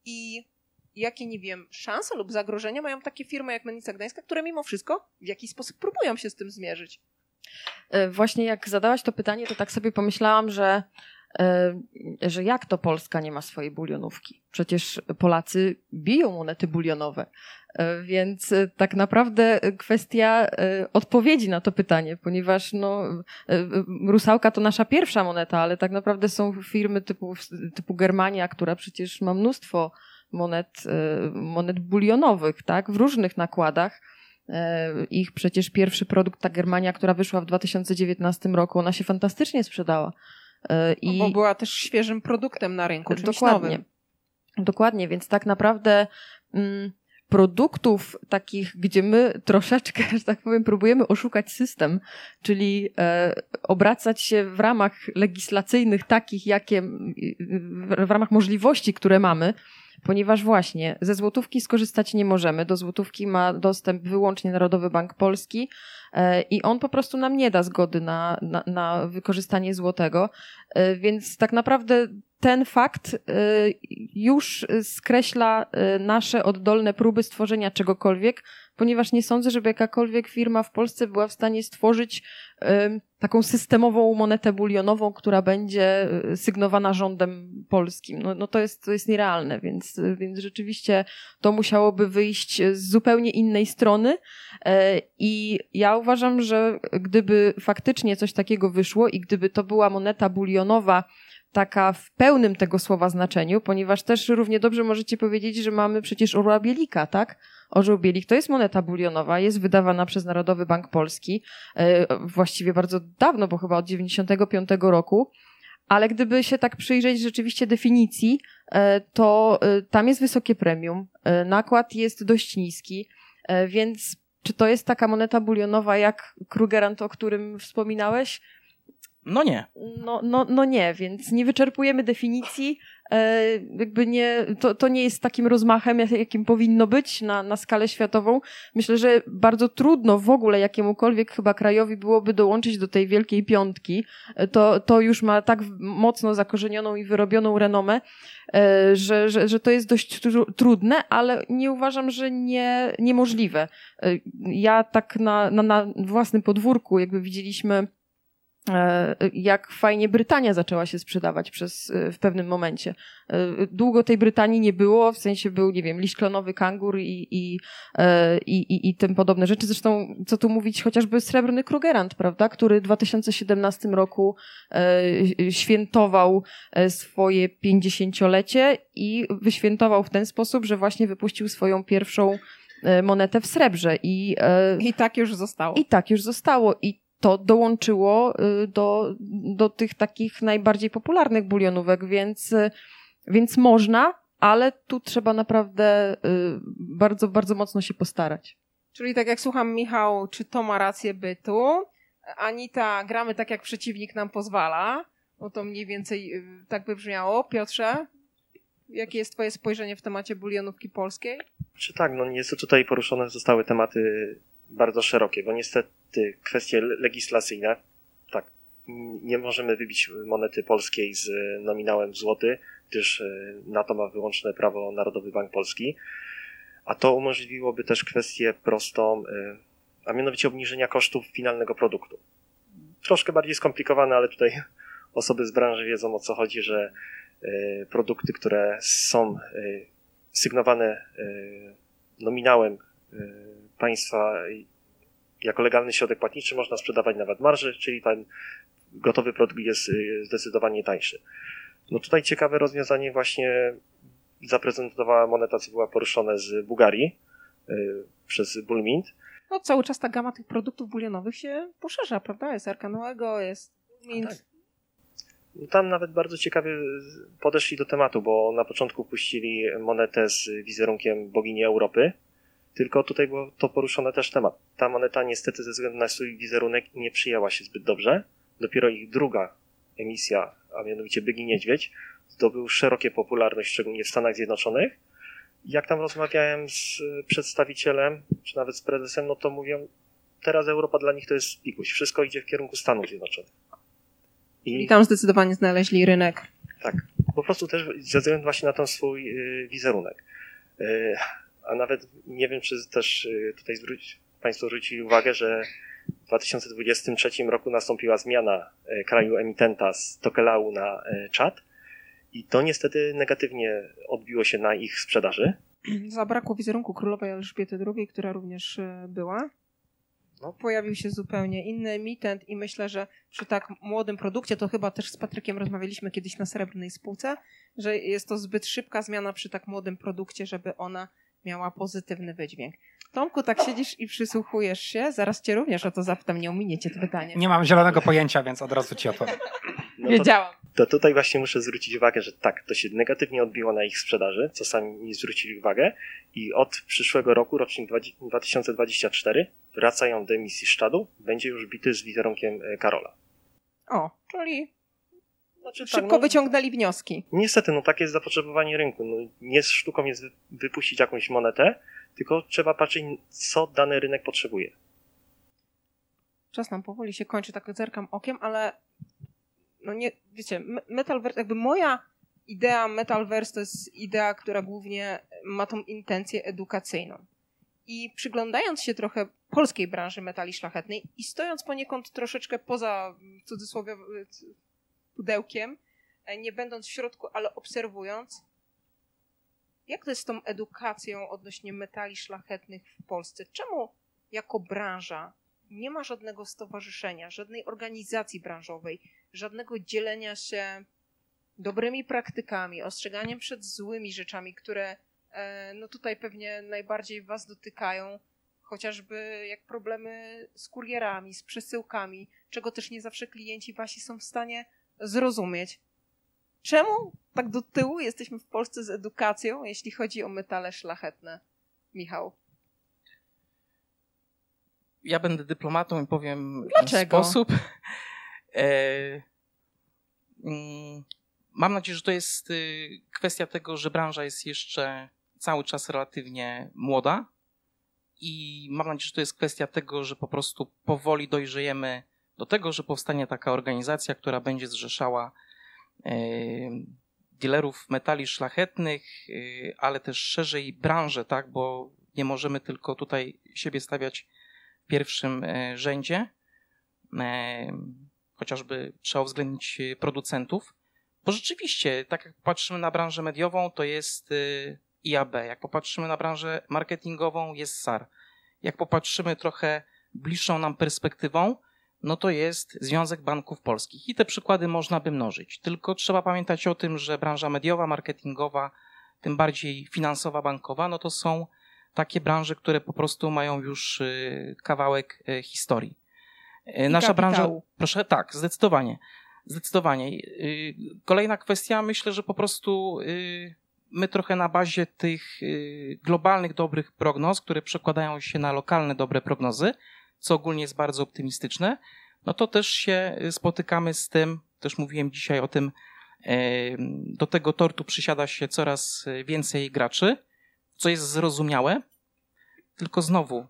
I jakie, nie wiem, szanse lub zagrożenia mają takie firmy jak Mennica Gdańska, które mimo wszystko w jakiś sposób próbują się z tym zmierzyć? E, właśnie jak zadałaś to pytanie, to tak sobie pomyślałam, że, że jak to Polska nie ma swojej bulionówki? Przecież Polacy biją monety bulionowe. E, więc tak naprawdę kwestia odpowiedzi na to pytanie, ponieważ no, Rusałka to nasza pierwsza moneta, ale tak naprawdę są firmy typu, typu Germania, która przecież ma mnóstwo monet, monet bulionowych, tak, w różnych nakładach E, ich przecież pierwszy produkt, ta Germania, która wyszła w 2019 roku, ona się fantastycznie sprzedała. E, I... Bo była też świeżym produktem na rynku, czymś Dokładnie. Nowym. Dokładnie, więc tak naprawdę mm, produktów takich, gdzie my troszeczkę, że tak powiem, próbujemy oszukać system, czyli e, obracać się w ramach legislacyjnych takich, jakie, w ramach możliwości, które mamy, ponieważ właśnie ze złotówki skorzystać nie możemy. Do złotówki ma dostęp wyłącznie Narodowy Bank Polski e, i on po prostu nam nie da zgody na, na, na wykorzystanie złotego. E, więc tak naprawdę ten fakt e, już skreśla nasze oddolne próby stworzenia czegokolwiek, ponieważ nie sądzę, żeby jakakolwiek firma w Polsce była w stanie stworzyć taką systemową monetę bulionową, która będzie y, sygnowana rządem polskim. No, no to, jest, to jest nierealne, więc, więc rzeczywiście to musiałoby wyjść z zupełnie innej strony. E, I ja uważam, że gdyby faktycznie coś takiego wyszło i gdyby to była moneta bulionowa, taka w pełnym tego słowa znaczeniu, ponieważ też równie dobrze możecie powiedzieć, że mamy przecież orła bielika, tak? Orzeł Bielik to jest moneta bulionowa, jest wydawana przez Narodowy Bank Polski, e, właściwie bardzo dawno, bo chyba od 95 roku. Ale gdyby się tak przyjrzeć rzeczywiście definicji, e, to e, tam jest wysokie premium, nakład jest dość niski, więc czy to jest taka moneta bulionowa jak Krugerant, o którym wspominałeś? No nie. No, no, no nie, więc nie wyczerpujemy definicji. E, jakby nie, to, to nie jest takim rozmachem, jakim powinno być na, na skalę światową. Myślę, że bardzo trudno w ogóle jakiemukolwiek chyba krajowi byłoby dołączyć do tej wielkiej piątki. E, to, to już ma tak mocno zakorzenioną i wyrobioną renomę, e, że, że, że to jest dość trudne, ale nie uważam, że nie, niemożliwe. Ja tak na, na, na własnym podwórku jakby widzieliśmy E, jak fajnie Brytania zaczęła się sprzedawać przez, e, w pewnym momencie. E, długo tej Brytanii nie było, w sensie był, nie wiem, liść klonowy kangur i, i, i, i, i tym podobne rzeczy. Zresztą, co tu mówić, chociażby srebrny Krugerant, prawda, który w 2017 roku świętował swoje pięćdziesięciolecie i wyświętował w ten sposób, że właśnie wypuścił swoją pierwszą monetę w srebrze. I, I tak już zostało. I tak już zostało. I to dołączyło y, do, do tych takich najbardziej popularnych bulionówek, więc, y, więc można, ale tu trzeba naprawdę y, bardzo, bardzo mocno się postarać. Czyli tak jak słucham Michał, czy to ma rację bytu? Anita, gramy tak jak przeciwnik nam pozwala. No to mniej więcej tak by brzmiało. Piotrze, jakie jest twoje spojrzenie w temacie bulionówki polskiej? Czy tak, no niestety tutaj poruszone zostały tematy bardzo szerokie, bo niestety kwestie legislacyjne, tak, nie możemy wybić monety polskiej z nominałem złoty, gdyż e, na to ma wyłączne prawo Narodowy Bank Polski, a to umożliwiłoby też kwestię prostą, e, a mianowicie obniżenia kosztów finalnego produktu. Troszkę bardziej skomplikowane, ale tutaj osoby z branży wiedzą o co chodzi, że e, produkty, które są sygnowane nominałem państwa jako legalny środek płatniczy można sprzedawać nawet marży, czyli ten gotowy produkt jest y, zdecydowanie tańszy. No tutaj ciekawe rozwiązanie właśnie zaprezentowała moneta, co była poruszone z Bułgarii y, przez Bullmint. No cały czas ta gama tych produktów bulionowych się poszerza, prawda? Jest Arkanuego, jest Mint. Tak. No tam nawet bardzo ciekawie podeszli do tematu, bo na początku puścili monetę z wizerunkiem bogini Europy, tylko tutaj było to poruszone też temat. Ta moneta niestety ze względu na swój wizerunek nie przyjęła się zbyt dobrze. Dopiero ich druga emisja, a mianowicie Bygi Niedźwiedź, zdobył szerokie popularność, szczególnie w Stanach Zjednoczonych. Jak tam rozmawiałem z przedstawicielem, czy nawet z prezesem, no to mówią, teraz Europa dla nich to jest pikuś. Wszystko idzie w kierunku Stanów Zjednoczonych. I, I tam zdecydowanie znaleźli rynek. Tak. Po prostu też ze względu właśnie na ten swój y, wizerunek. A nawet nie wiem, czy też e, tutaj zwróć, Państwo zwrócili uwagę, że w 2023 roku nastąpiła zmiana e, kraju emitenta z Tokelau na czat i to niestety negatywnie odbiło się na ich sprzedaży. Zabrakło wizerunku królowej Elżbiety II, która również była. No. Pojawił się zupełnie inny emitent i myślę, że przy tak młodym produkcie, to chyba też z Patrykiem rozmawialiśmy kiedyś na Srebrnej Spółce, że jest to zbyt szybka zmiana przy tak młodym produkcie, żeby ona miała pozytywny wydźwięk. Tomku, tak siedzisz i przysłuchujesz się? Zaraz cię również o to zapytam, nie ominiecie to pytanie. Nie mam zielonego pojęcia, więc od razu ci odpowiem. No Wiedziałam. To, to tutaj właśnie muszę zwrócić uwagę, że tak, to się negatywnie odbiło na ich sprzedaży, co sami mi zwrócili uwagę i od przyszłego roku, rocznik 2024, wracają do emisji Szczadu, będzie już bity z wizerunkiem e, Karola. O, czyli znaczy, szybko tak, no, wyciągnęli wnioski. Niestety, no takie jest zapotrzebowanie rynku. No, nie sztuką jest wypuścić jakąś monetę, tylko trzeba patrzeć, co dany rynek potrzebuje. Czas nam powoli się kończy, tak zerkam okiem, ale no nie, wiecie, Metalverse, jakby moja idea Metalverse to jest idea, która głównie ma tą intencję edukacyjną. I przyglądając się trochę polskiej branży metali szlachetnej i stojąc poniekąd troszeczkę poza, w cudzysłowie, pudełkiem, e, nie będąc w środku, ale obserwując, jak to jest z tą edukacją odnośnie metali szlachetnych w Polsce? Czemu jako branża nie ma żadnego stowarzyszenia, żadnej organizacji branżowej, żadnego dzielenia się dobrymi praktykami, ostrzeganiem przed złymi rzeczami, które e, no tutaj pewnie najbardziej Was dotykają, chociażby jak problemy z kurierami, z przesyłkami, czego też nie zawsze klienci Wasi są w stanie zrozumieć. Czemu tak do tyłu jesteśmy w Polsce z edukacją, jeśli chodzi o metale szlachetne? Michał. Ja będę dyplomatą i powiem Dlaczego? w sposób. E, mm, mam nadzieję, że to jest y, kwestia tego, że branża jest jeszcze cały czas relatywnie młoda i mam nadzieję, że to jest kwestia tego, że po prostu powoli dojrzejemy do tego, że powstanie taka organizacja, która będzie zrzeszała e, dealerów metali szlachetnych, e, ale też szerzej branżę, tak, bo nie możemy tylko tutaj siebie stawiać w pierwszym e, rzędzie. Chociażby trzeba uwzględnić producentów, bo rzeczywiście, tak jak patrzymy na branżę mediową, to jest IAB. Jak popatrzymy na branżę marketingową, jest SAR. Jak popatrzymy trochę bliższą nam perspektywą, no to jest Związek Banków Polskich. I te przykłady można by mnożyć. Tylko trzeba pamiętać o tym, że branża mediowa, marketingowa, tym bardziej finansowa, bankowa, no to są takie branże, które po prostu mają już y, kawałek y, historii. Y, nasza branża. Proszę, tak, zdecydowanie. Zdecydowanie. Kolejna kwestia, myślę, że po prostu my trochę na bazie tych globalnych dobrych prognoz, które przekładają się na lokalne dobre prognozy, co ogólnie jest bardzo optymistyczne, no to też się spotykamy z tym, też mówiłem dzisiaj o tym, do tego tortu przysiada się coraz więcej graczy, co jest zrozumiałe, tylko znowu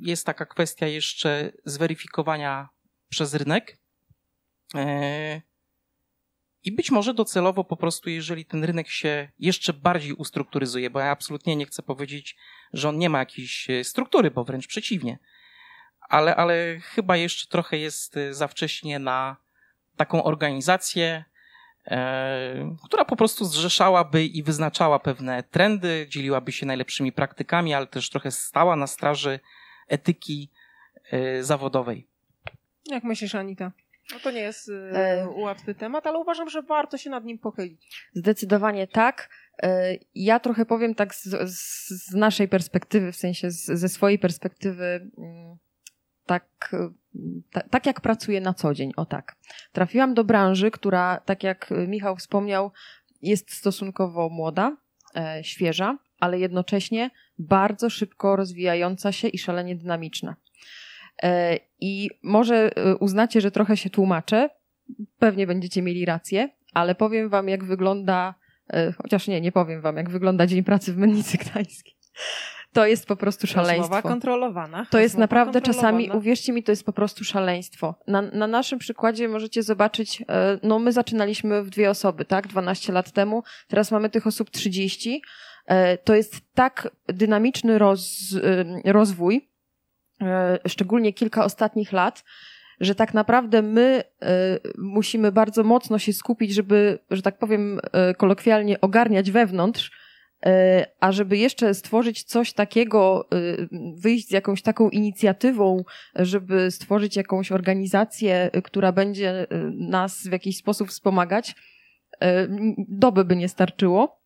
jest taka kwestia jeszcze zweryfikowania przez rynek. E, I być może docelowo po prostu, jeżeli ten rynek się jeszcze bardziej ustrukturyzuje, bo ja absolutnie nie chcę powiedzieć, że on nie ma jakiejś struktury, bo wręcz przeciwnie ale, ale chyba jeszcze trochę jest y, za wcześnie na taką organizację, e, która po prostu zrzeszałaby i wyznaczała pewne trendy, dzieliłaby się najlepszymi praktykami, ale też trochę stała na straży etyki e, zawodowej. Jak myślisz, Anita? No to nie jest e... łatwy temat, ale uważam, że warto się nad nim pochylić. Zdecydowanie tak. Ja trochę powiem tak z, z naszej perspektywy, w sensie z, ze swojej perspektywy tak, tak jak pracuję na co dzień, o tak. Trafiłam do branży, która, tak jak Michał wspomniał, jest stosunkowo młoda, e, świeża, ale jednocześnie bardzo szybko rozwijająca się i szalenie dynamiczna. E, I może e, uznacie, że trochę się tłumaczę, pewnie będziecie mieli rację, ale powiem wam, jak wygląda, e, chociaż nie, nie powiem wam, jak wygląda dzień pracy w Mennicy Gdańskiej. To jest po prostu szaleństwo. Rozmowa kontrolowana. To jest Rozmowa naprawdę czasami, uwierzcie mi, to jest po prostu szaleństwo. Na, na naszym przykładzie możecie zobaczyć, e, no my zaczynaliśmy w dwie osoby, tak, 12 lat temu, teraz mamy tych osób 30. E, To jest tak dynamiczny roz, rozwój, e, szczególnie kilka ostatnich lat, że tak naprawdę my musimy bardzo mocno się skupić, żeby, że tak powiem kolokwialnie, ogarniać wewnątrz, A żeby jeszcze stworzyć coś takiego, y, wyjść z jakąś taką inicjatywą, żeby stworzyć jakąś organizację, y, która będzie nas w jakiś sposób wspomagać, doby by nie starczyło,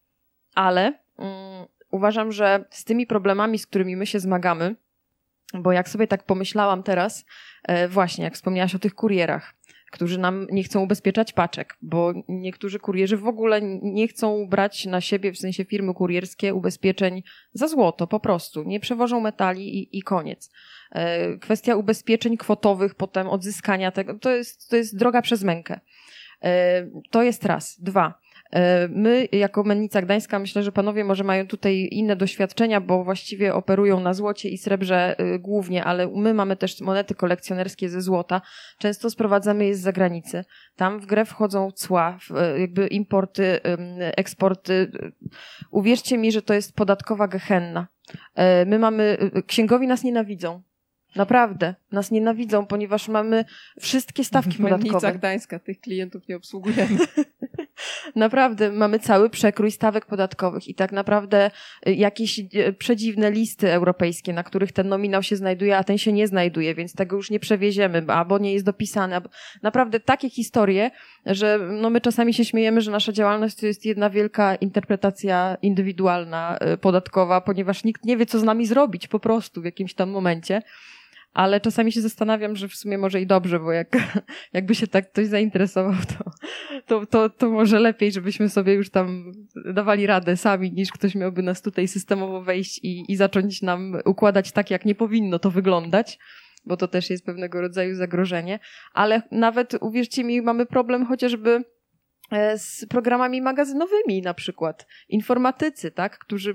ale mm, uważam, że z tymi problemami, z którymi my się zmagamy, bo jak sobie tak pomyślałam teraz, e, właśnie jak wspomniałaś o tych kurierach, którzy nam nie chcą ubezpieczać paczek, bo niektórzy kurierzy w ogóle nie chcą brać na siebie, w sensie firmy kurierskie, ubezpieczeń za złoto, po prostu. Nie przewożą metali i, i koniec. E, Kwestia ubezpieczeń kwotowych, potem odzyskania tego, to jest, to jest droga przez mękę. E, To jest raz. Dwa. E, My, jako Mennica Gdańska, myślę, że panowie może mają tutaj inne doświadczenia, bo właściwie operują na złocie i srebrze y, głównie, ale my mamy też monety kolekcjonerskie ze złota. Często sprowadzamy je z zagranicy. Tam w grę wchodzą cła, e, jakby importy, eksporty. Uwierzcie mi, że to jest podatkowa gehenna. E, My mamy, księgowi nas nienawidzą. Naprawdę, nas nienawidzą, ponieważ mamy wszystkie stawki Mennica podatkowe. Gdańska, tych klientów nie obsługujemy. Naprawdę mamy cały przekrój stawek podatkowych i tak naprawdę y, jakieś y, przedziwne listy europejskie, na których ten nominał się znajduje, a ten się nie znajduje, więc tego już nie przewieziemy, albo nie jest dopisane. Naprawdę takie historie, że no my czasami się śmiejemy, że nasza działalność to jest jedna wielka interpretacja indywidualna, y, podatkowa, ponieważ nikt nie wie, co z nami zrobić po prostu w jakimś tam momencie. Ale czasami się zastanawiam, że w sumie może i dobrze, bo jak, jakby się tak ktoś zainteresował, to, to, to, to może lepiej, żebyśmy sobie już tam dawali radę sami, niż ktoś miałby nas tutaj systemowo wejść i, i zacząć nam układać tak, jak nie powinno to wyglądać, bo to też jest pewnego rodzaju zagrożenie. Ale nawet, uwierzcie mi, mamy problem chociażby z programami magazynowymi na przykład. Informatycy, tak, którzy,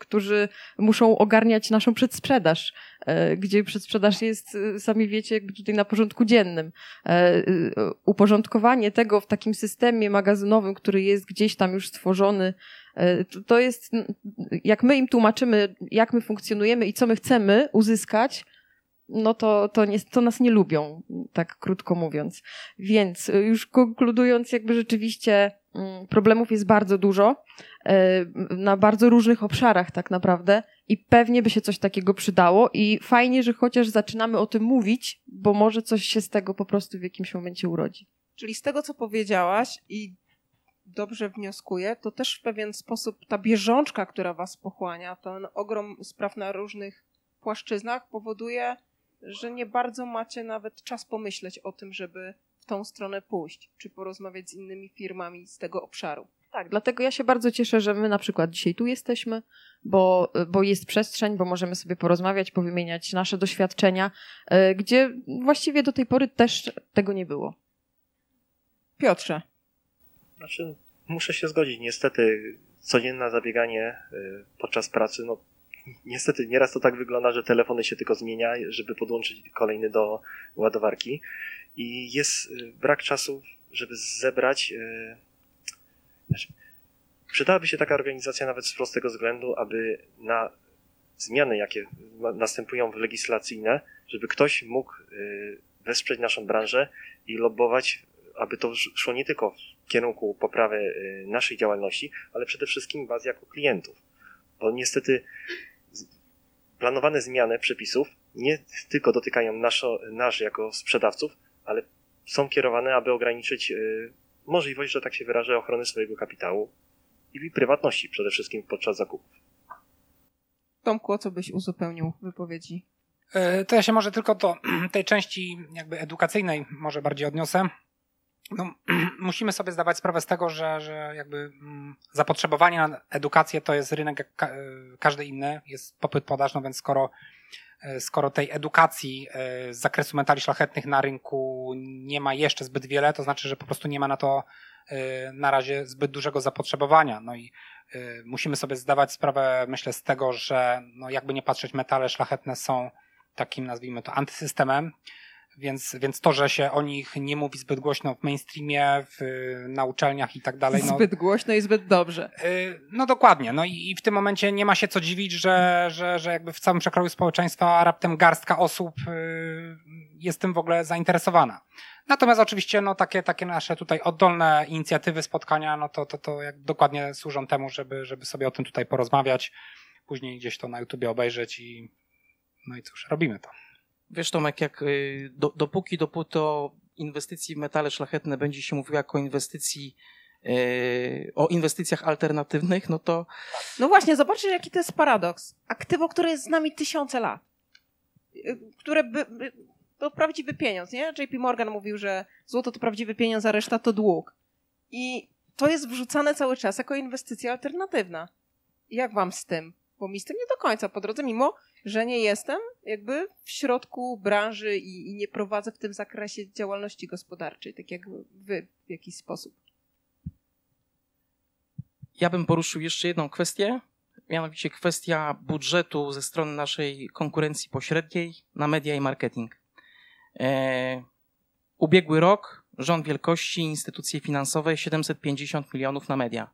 którzy muszą ogarniać naszą przedsprzedaż, e, gdzie przedsprzedaż jest, e, sami wiecie, tutaj na porządku dziennym. E, e, Uporządkowanie tego w takim systemie magazynowym, który jest gdzieś tam już stworzony, e, to- jest, jak my im tłumaczymy, jak my funkcjonujemy i co my chcemy uzyskać, no to, to, nie, to nas nie lubią, tak krótko mówiąc. Więc y, już konkludując, jakby rzeczywiście mm, problemów jest bardzo dużo, e, na bardzo różnych obszarach tak naprawdę i pewnie by się coś takiego przydało i fajnie, że chociaż zaczynamy o tym mówić, bo może coś się z tego po prostu w jakimś momencie urodzi. Czyli z tego, co powiedziałaś i dobrze wnioskuję, to też w pewien sposób ta bieżączka, która was pochłania, ten ogrom spraw na różnych płaszczyznach powoduje, że nie bardzo macie nawet czas pomyśleć o tym, żeby w tą stronę pójść, czy porozmawiać z innymi firmami z tego obszaru. Tak, dlatego ja się bardzo cieszę, że my na przykład dzisiaj tu jesteśmy, bo, bo jest przestrzeń, bo możemy sobie porozmawiać, powymieniać nasze doświadczenia, e, gdzie właściwie do tej pory też tego nie było. Piotrze, Znaczy, muszę się zgodzić. Niestety, codzienne zabieganie y, podczas pracy, no niestety nieraz to tak wygląda, że telefony się tylko zmienia, żeby podłączyć kolejny do ładowarki i jest y, brak czasu, żeby zebrać. y, Znaczy, przydałaby się taka organizacja nawet z prostego względu, aby na zmiany, jakie następują w legislacyjne, żeby ktoś mógł y, wesprzeć naszą branżę i lobbować, aby to sz- szło nie tylko w kierunku poprawy naszej działalności, ale przede wszystkim was jako klientów. Bo niestety planowane zmiany przepisów nie tylko dotykają naszo, nas jako sprzedawców, ale są kierowane, aby ograniczyć y, możliwość, że tak się wyrażę, ochrony swojego kapitału i prywatności przede wszystkim podczas zakupów. Tomku, o co byś uzupełnił wypowiedzi? E, To ja się może tylko do tej części jakby edukacyjnej może bardziej odniosę. No, musimy sobie zdawać sprawę z tego, że, że jakby mm, zapotrzebowanie na edukację to jest rynek jak e, każdy inny, jest popyt podaż, no więc skoro, e, skoro tej edukacji e, z zakresu metali szlachetnych na rynku nie ma jeszcze zbyt wiele, to znaczy, że po prostu nie ma na to na razie zbyt dużego zapotrzebowania. No i musimy sobie zdawać sprawę, myślę, z tego, że no jakby nie patrzeć, metale szlachetne są takim, nazwijmy to, antysystemem więc, więc to, że się o nich nie mówi zbyt głośno w mainstreamie, w, na uczelniach i tak dalej. No, zbyt głośno i zbyt dobrze. Y, no dokładnie. No i, i, w tym momencie nie ma się co dziwić, że, że, że jakby w całym przekroju społeczeństwa raptem garstka osób y, jest tym w ogóle zainteresowana. Natomiast oczywiście no, takie, takie nasze tutaj oddolne inicjatywy, spotkania, no to, to, to jak dokładnie służą temu, żeby, żeby sobie o tym tutaj porozmawiać, później gdzieś to na YouTubie obejrzeć i no i cóż, robimy to. Wiesz Tomek, jak y, do, dopóki, dopóty o inwestycji w metale szlachetne będzie się mówiło jako inwestycji y, o inwestycjach alternatywnych, no to... No właśnie, zobaczcie jaki to jest paradoks. Aktywo, które jest z nami tysiące lat. Y, które by, to prawdziwy pieniądz, nie? JP Morgan mówił, że złoto to prawdziwy pieniądz, a reszta to dług. I to jest wrzucane cały czas jako inwestycja alternatywna. Jak wam z tym? Bo mi z tym nie do końca po drodze, mimo że nie jestem jakby w środku branży i, i, nie prowadzę w tym zakresie działalności gospodarczej, tak jak wy w jakiś sposób. Ja bym poruszył jeszcze jedną kwestię, mianowicie kwestia budżetu ze strony naszej konkurencji pośredniej na media i marketing. E, ubiegły rok rząd wielkości instytucje finansowe 750 milionów na media.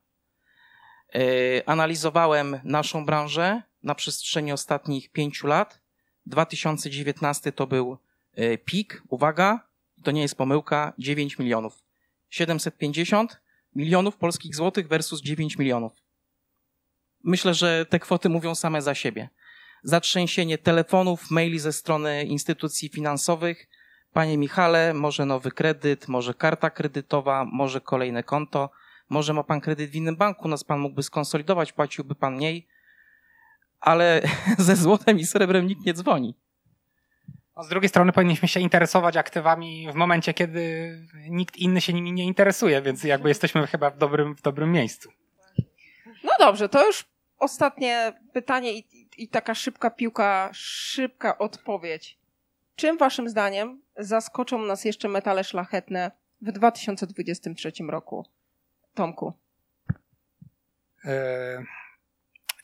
E, analizowałem naszą branżę na przestrzeni ostatnich pięciu lat. 2019 to był e, pik, uwaga, to nie jest pomyłka, 9 milionów. 750 milionów polskich złotych versus 9 milionów. Myślę, że te kwoty mówią same za siebie. Zatrzęsienie telefonów, maili ze strony instytucji finansowych. Panie Michale, może nowy kredyt, może karta kredytowa, może kolejne konto, może ma pan kredyt w innym banku, nas pan mógłby skonsolidować, płaciłby pan mniej ale ze złotem i srebrem nikt nie dzwoni. No z drugiej strony powinniśmy się interesować aktywami w momencie, kiedy nikt inny się nimi nie interesuje, więc jakby jesteśmy chyba w dobrym, w dobrym miejscu. No dobrze, to już ostatnie pytanie i, i taka szybka piłka, szybka odpowiedź. Czym waszym zdaniem zaskoczą nas jeszcze metale szlachetne w 2023 roku? Tomku. Yy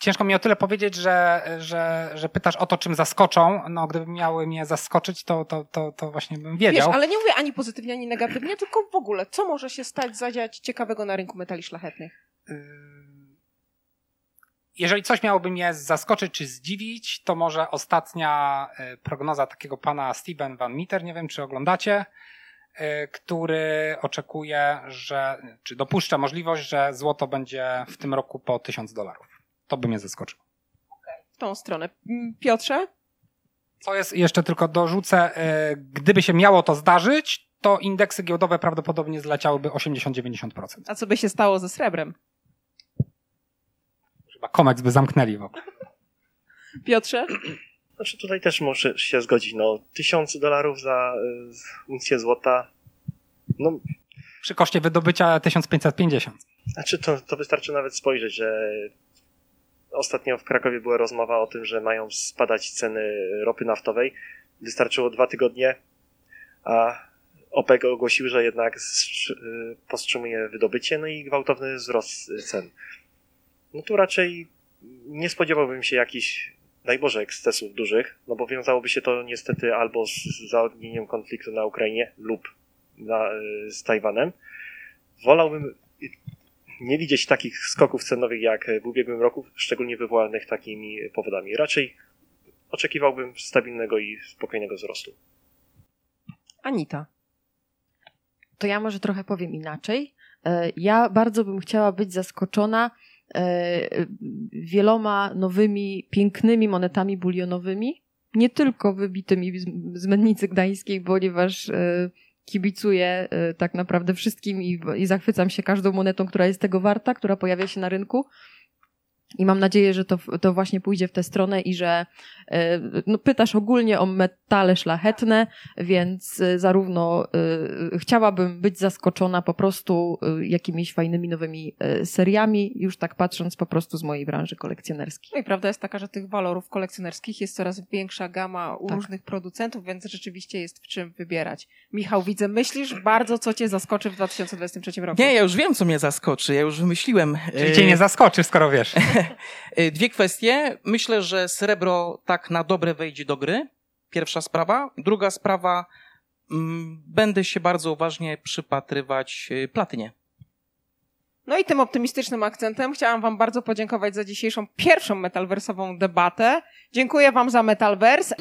ciężko mi o tyle powiedzieć, że, że, że pytasz o to, czym zaskoczą. No, gdyby miały mnie zaskoczyć, to, to, to, to właśnie bym wiedział. Wiesz, ale nie mówię ani pozytywnie, ani negatywnie, tylko w ogóle, co może się stać, zadziać ciekawego na rynku metali szlachetnych? Yy, jeżeli coś miałoby mnie zaskoczyć czy zdziwić, to może ostatnia yy, prognoza takiego pana Steven Van Meter, nie wiem czy oglądacie, yy, który oczekuje, że, czy dopuszcza możliwość, że złoto będzie w tym roku po 1000 dolarów. To by mnie zaskoczyło. W tą stronę. Mm, Piotrze? Co jest, jeszcze tylko dorzucę, e, gdyby się miało to zdarzyć, to indeksy giełdowe prawdopodobnie zleciałyby 80-90%. A co by się stało ze srebrem? Chyba Comex by zamknęli w ogóle. Piotrze? Znaczy tutaj też muszę się zgodzić. No, tysiąc dolarów za y, uncję złota. No, Przy koszcie wydobycia 1550. Znaczy to, to wystarczy nawet spojrzeć, że Ostatnio w Krakowie była rozmowa o tym, że mają spadać ceny ropy naftowej. Wystarczyło dwa tygodnie, a OPEC ogłosił, że jednak powstrzymuje wydobycie, no i gwałtowny wzrost cen. No tu raczej nie spodziewałbym się jakichś, daj ekscesów dużych, no bo wiązałoby się to niestety albo z zaognieniem konfliktu na Ukrainie lub na, z Tajwanem. Wolałbym nie widzieć takich skoków cenowych jak w ubiegłym roku, szczególnie wywołanych takimi powodami. Raczej oczekiwałbym stabilnego i spokojnego wzrostu. Anita. To ja może trochę powiem inaczej. E, ja bardzo bym chciała być zaskoczona e, wieloma nowymi, pięknymi monetami bulionowymi. Nie tylko wybitymi z Mennicy Gdańskiej, ponieważ e, kibicuję y, tak naprawdę wszystkim i, i zachwycam się każdą monetą, która jest tego warta, która pojawia się na rynku. I mam nadzieję, że to, to właśnie pójdzie w tę stronę i że e, no, pytasz ogólnie o metale szlachetne, więc e, zarówno y, chciałabym być zaskoczona po prostu jakimiś fajnymi nowymi seriami, już tak patrząc po prostu z mojej branży kolekcjonerskiej. No i prawda jest taka, że tych walorów kolekcjonerskich jest coraz większa gama u Tak. różnych producentów, więc rzeczywiście jest w czym wybierać. Michał, widzę, myślisz bardzo, co cię zaskoczy w 2023 roku. Nie, ja już wiem, co mnie zaskoczy. Ja już wymyśliłem. Czyli e, cię nie zaskoczy, skoro wiesz. e, Dwie kwestie. Myślę, że srebro tak na dobre wejdzie do gry. Pierwsza sprawa. Druga sprawa. mm, Będę się bardzo uważnie przypatrywać e, platynie. No i tym optymistycznym akcentem chciałam Wam bardzo podziękować za dzisiejszą pierwszą metalwersową debatę. Dziękuję Wam za Metalverse.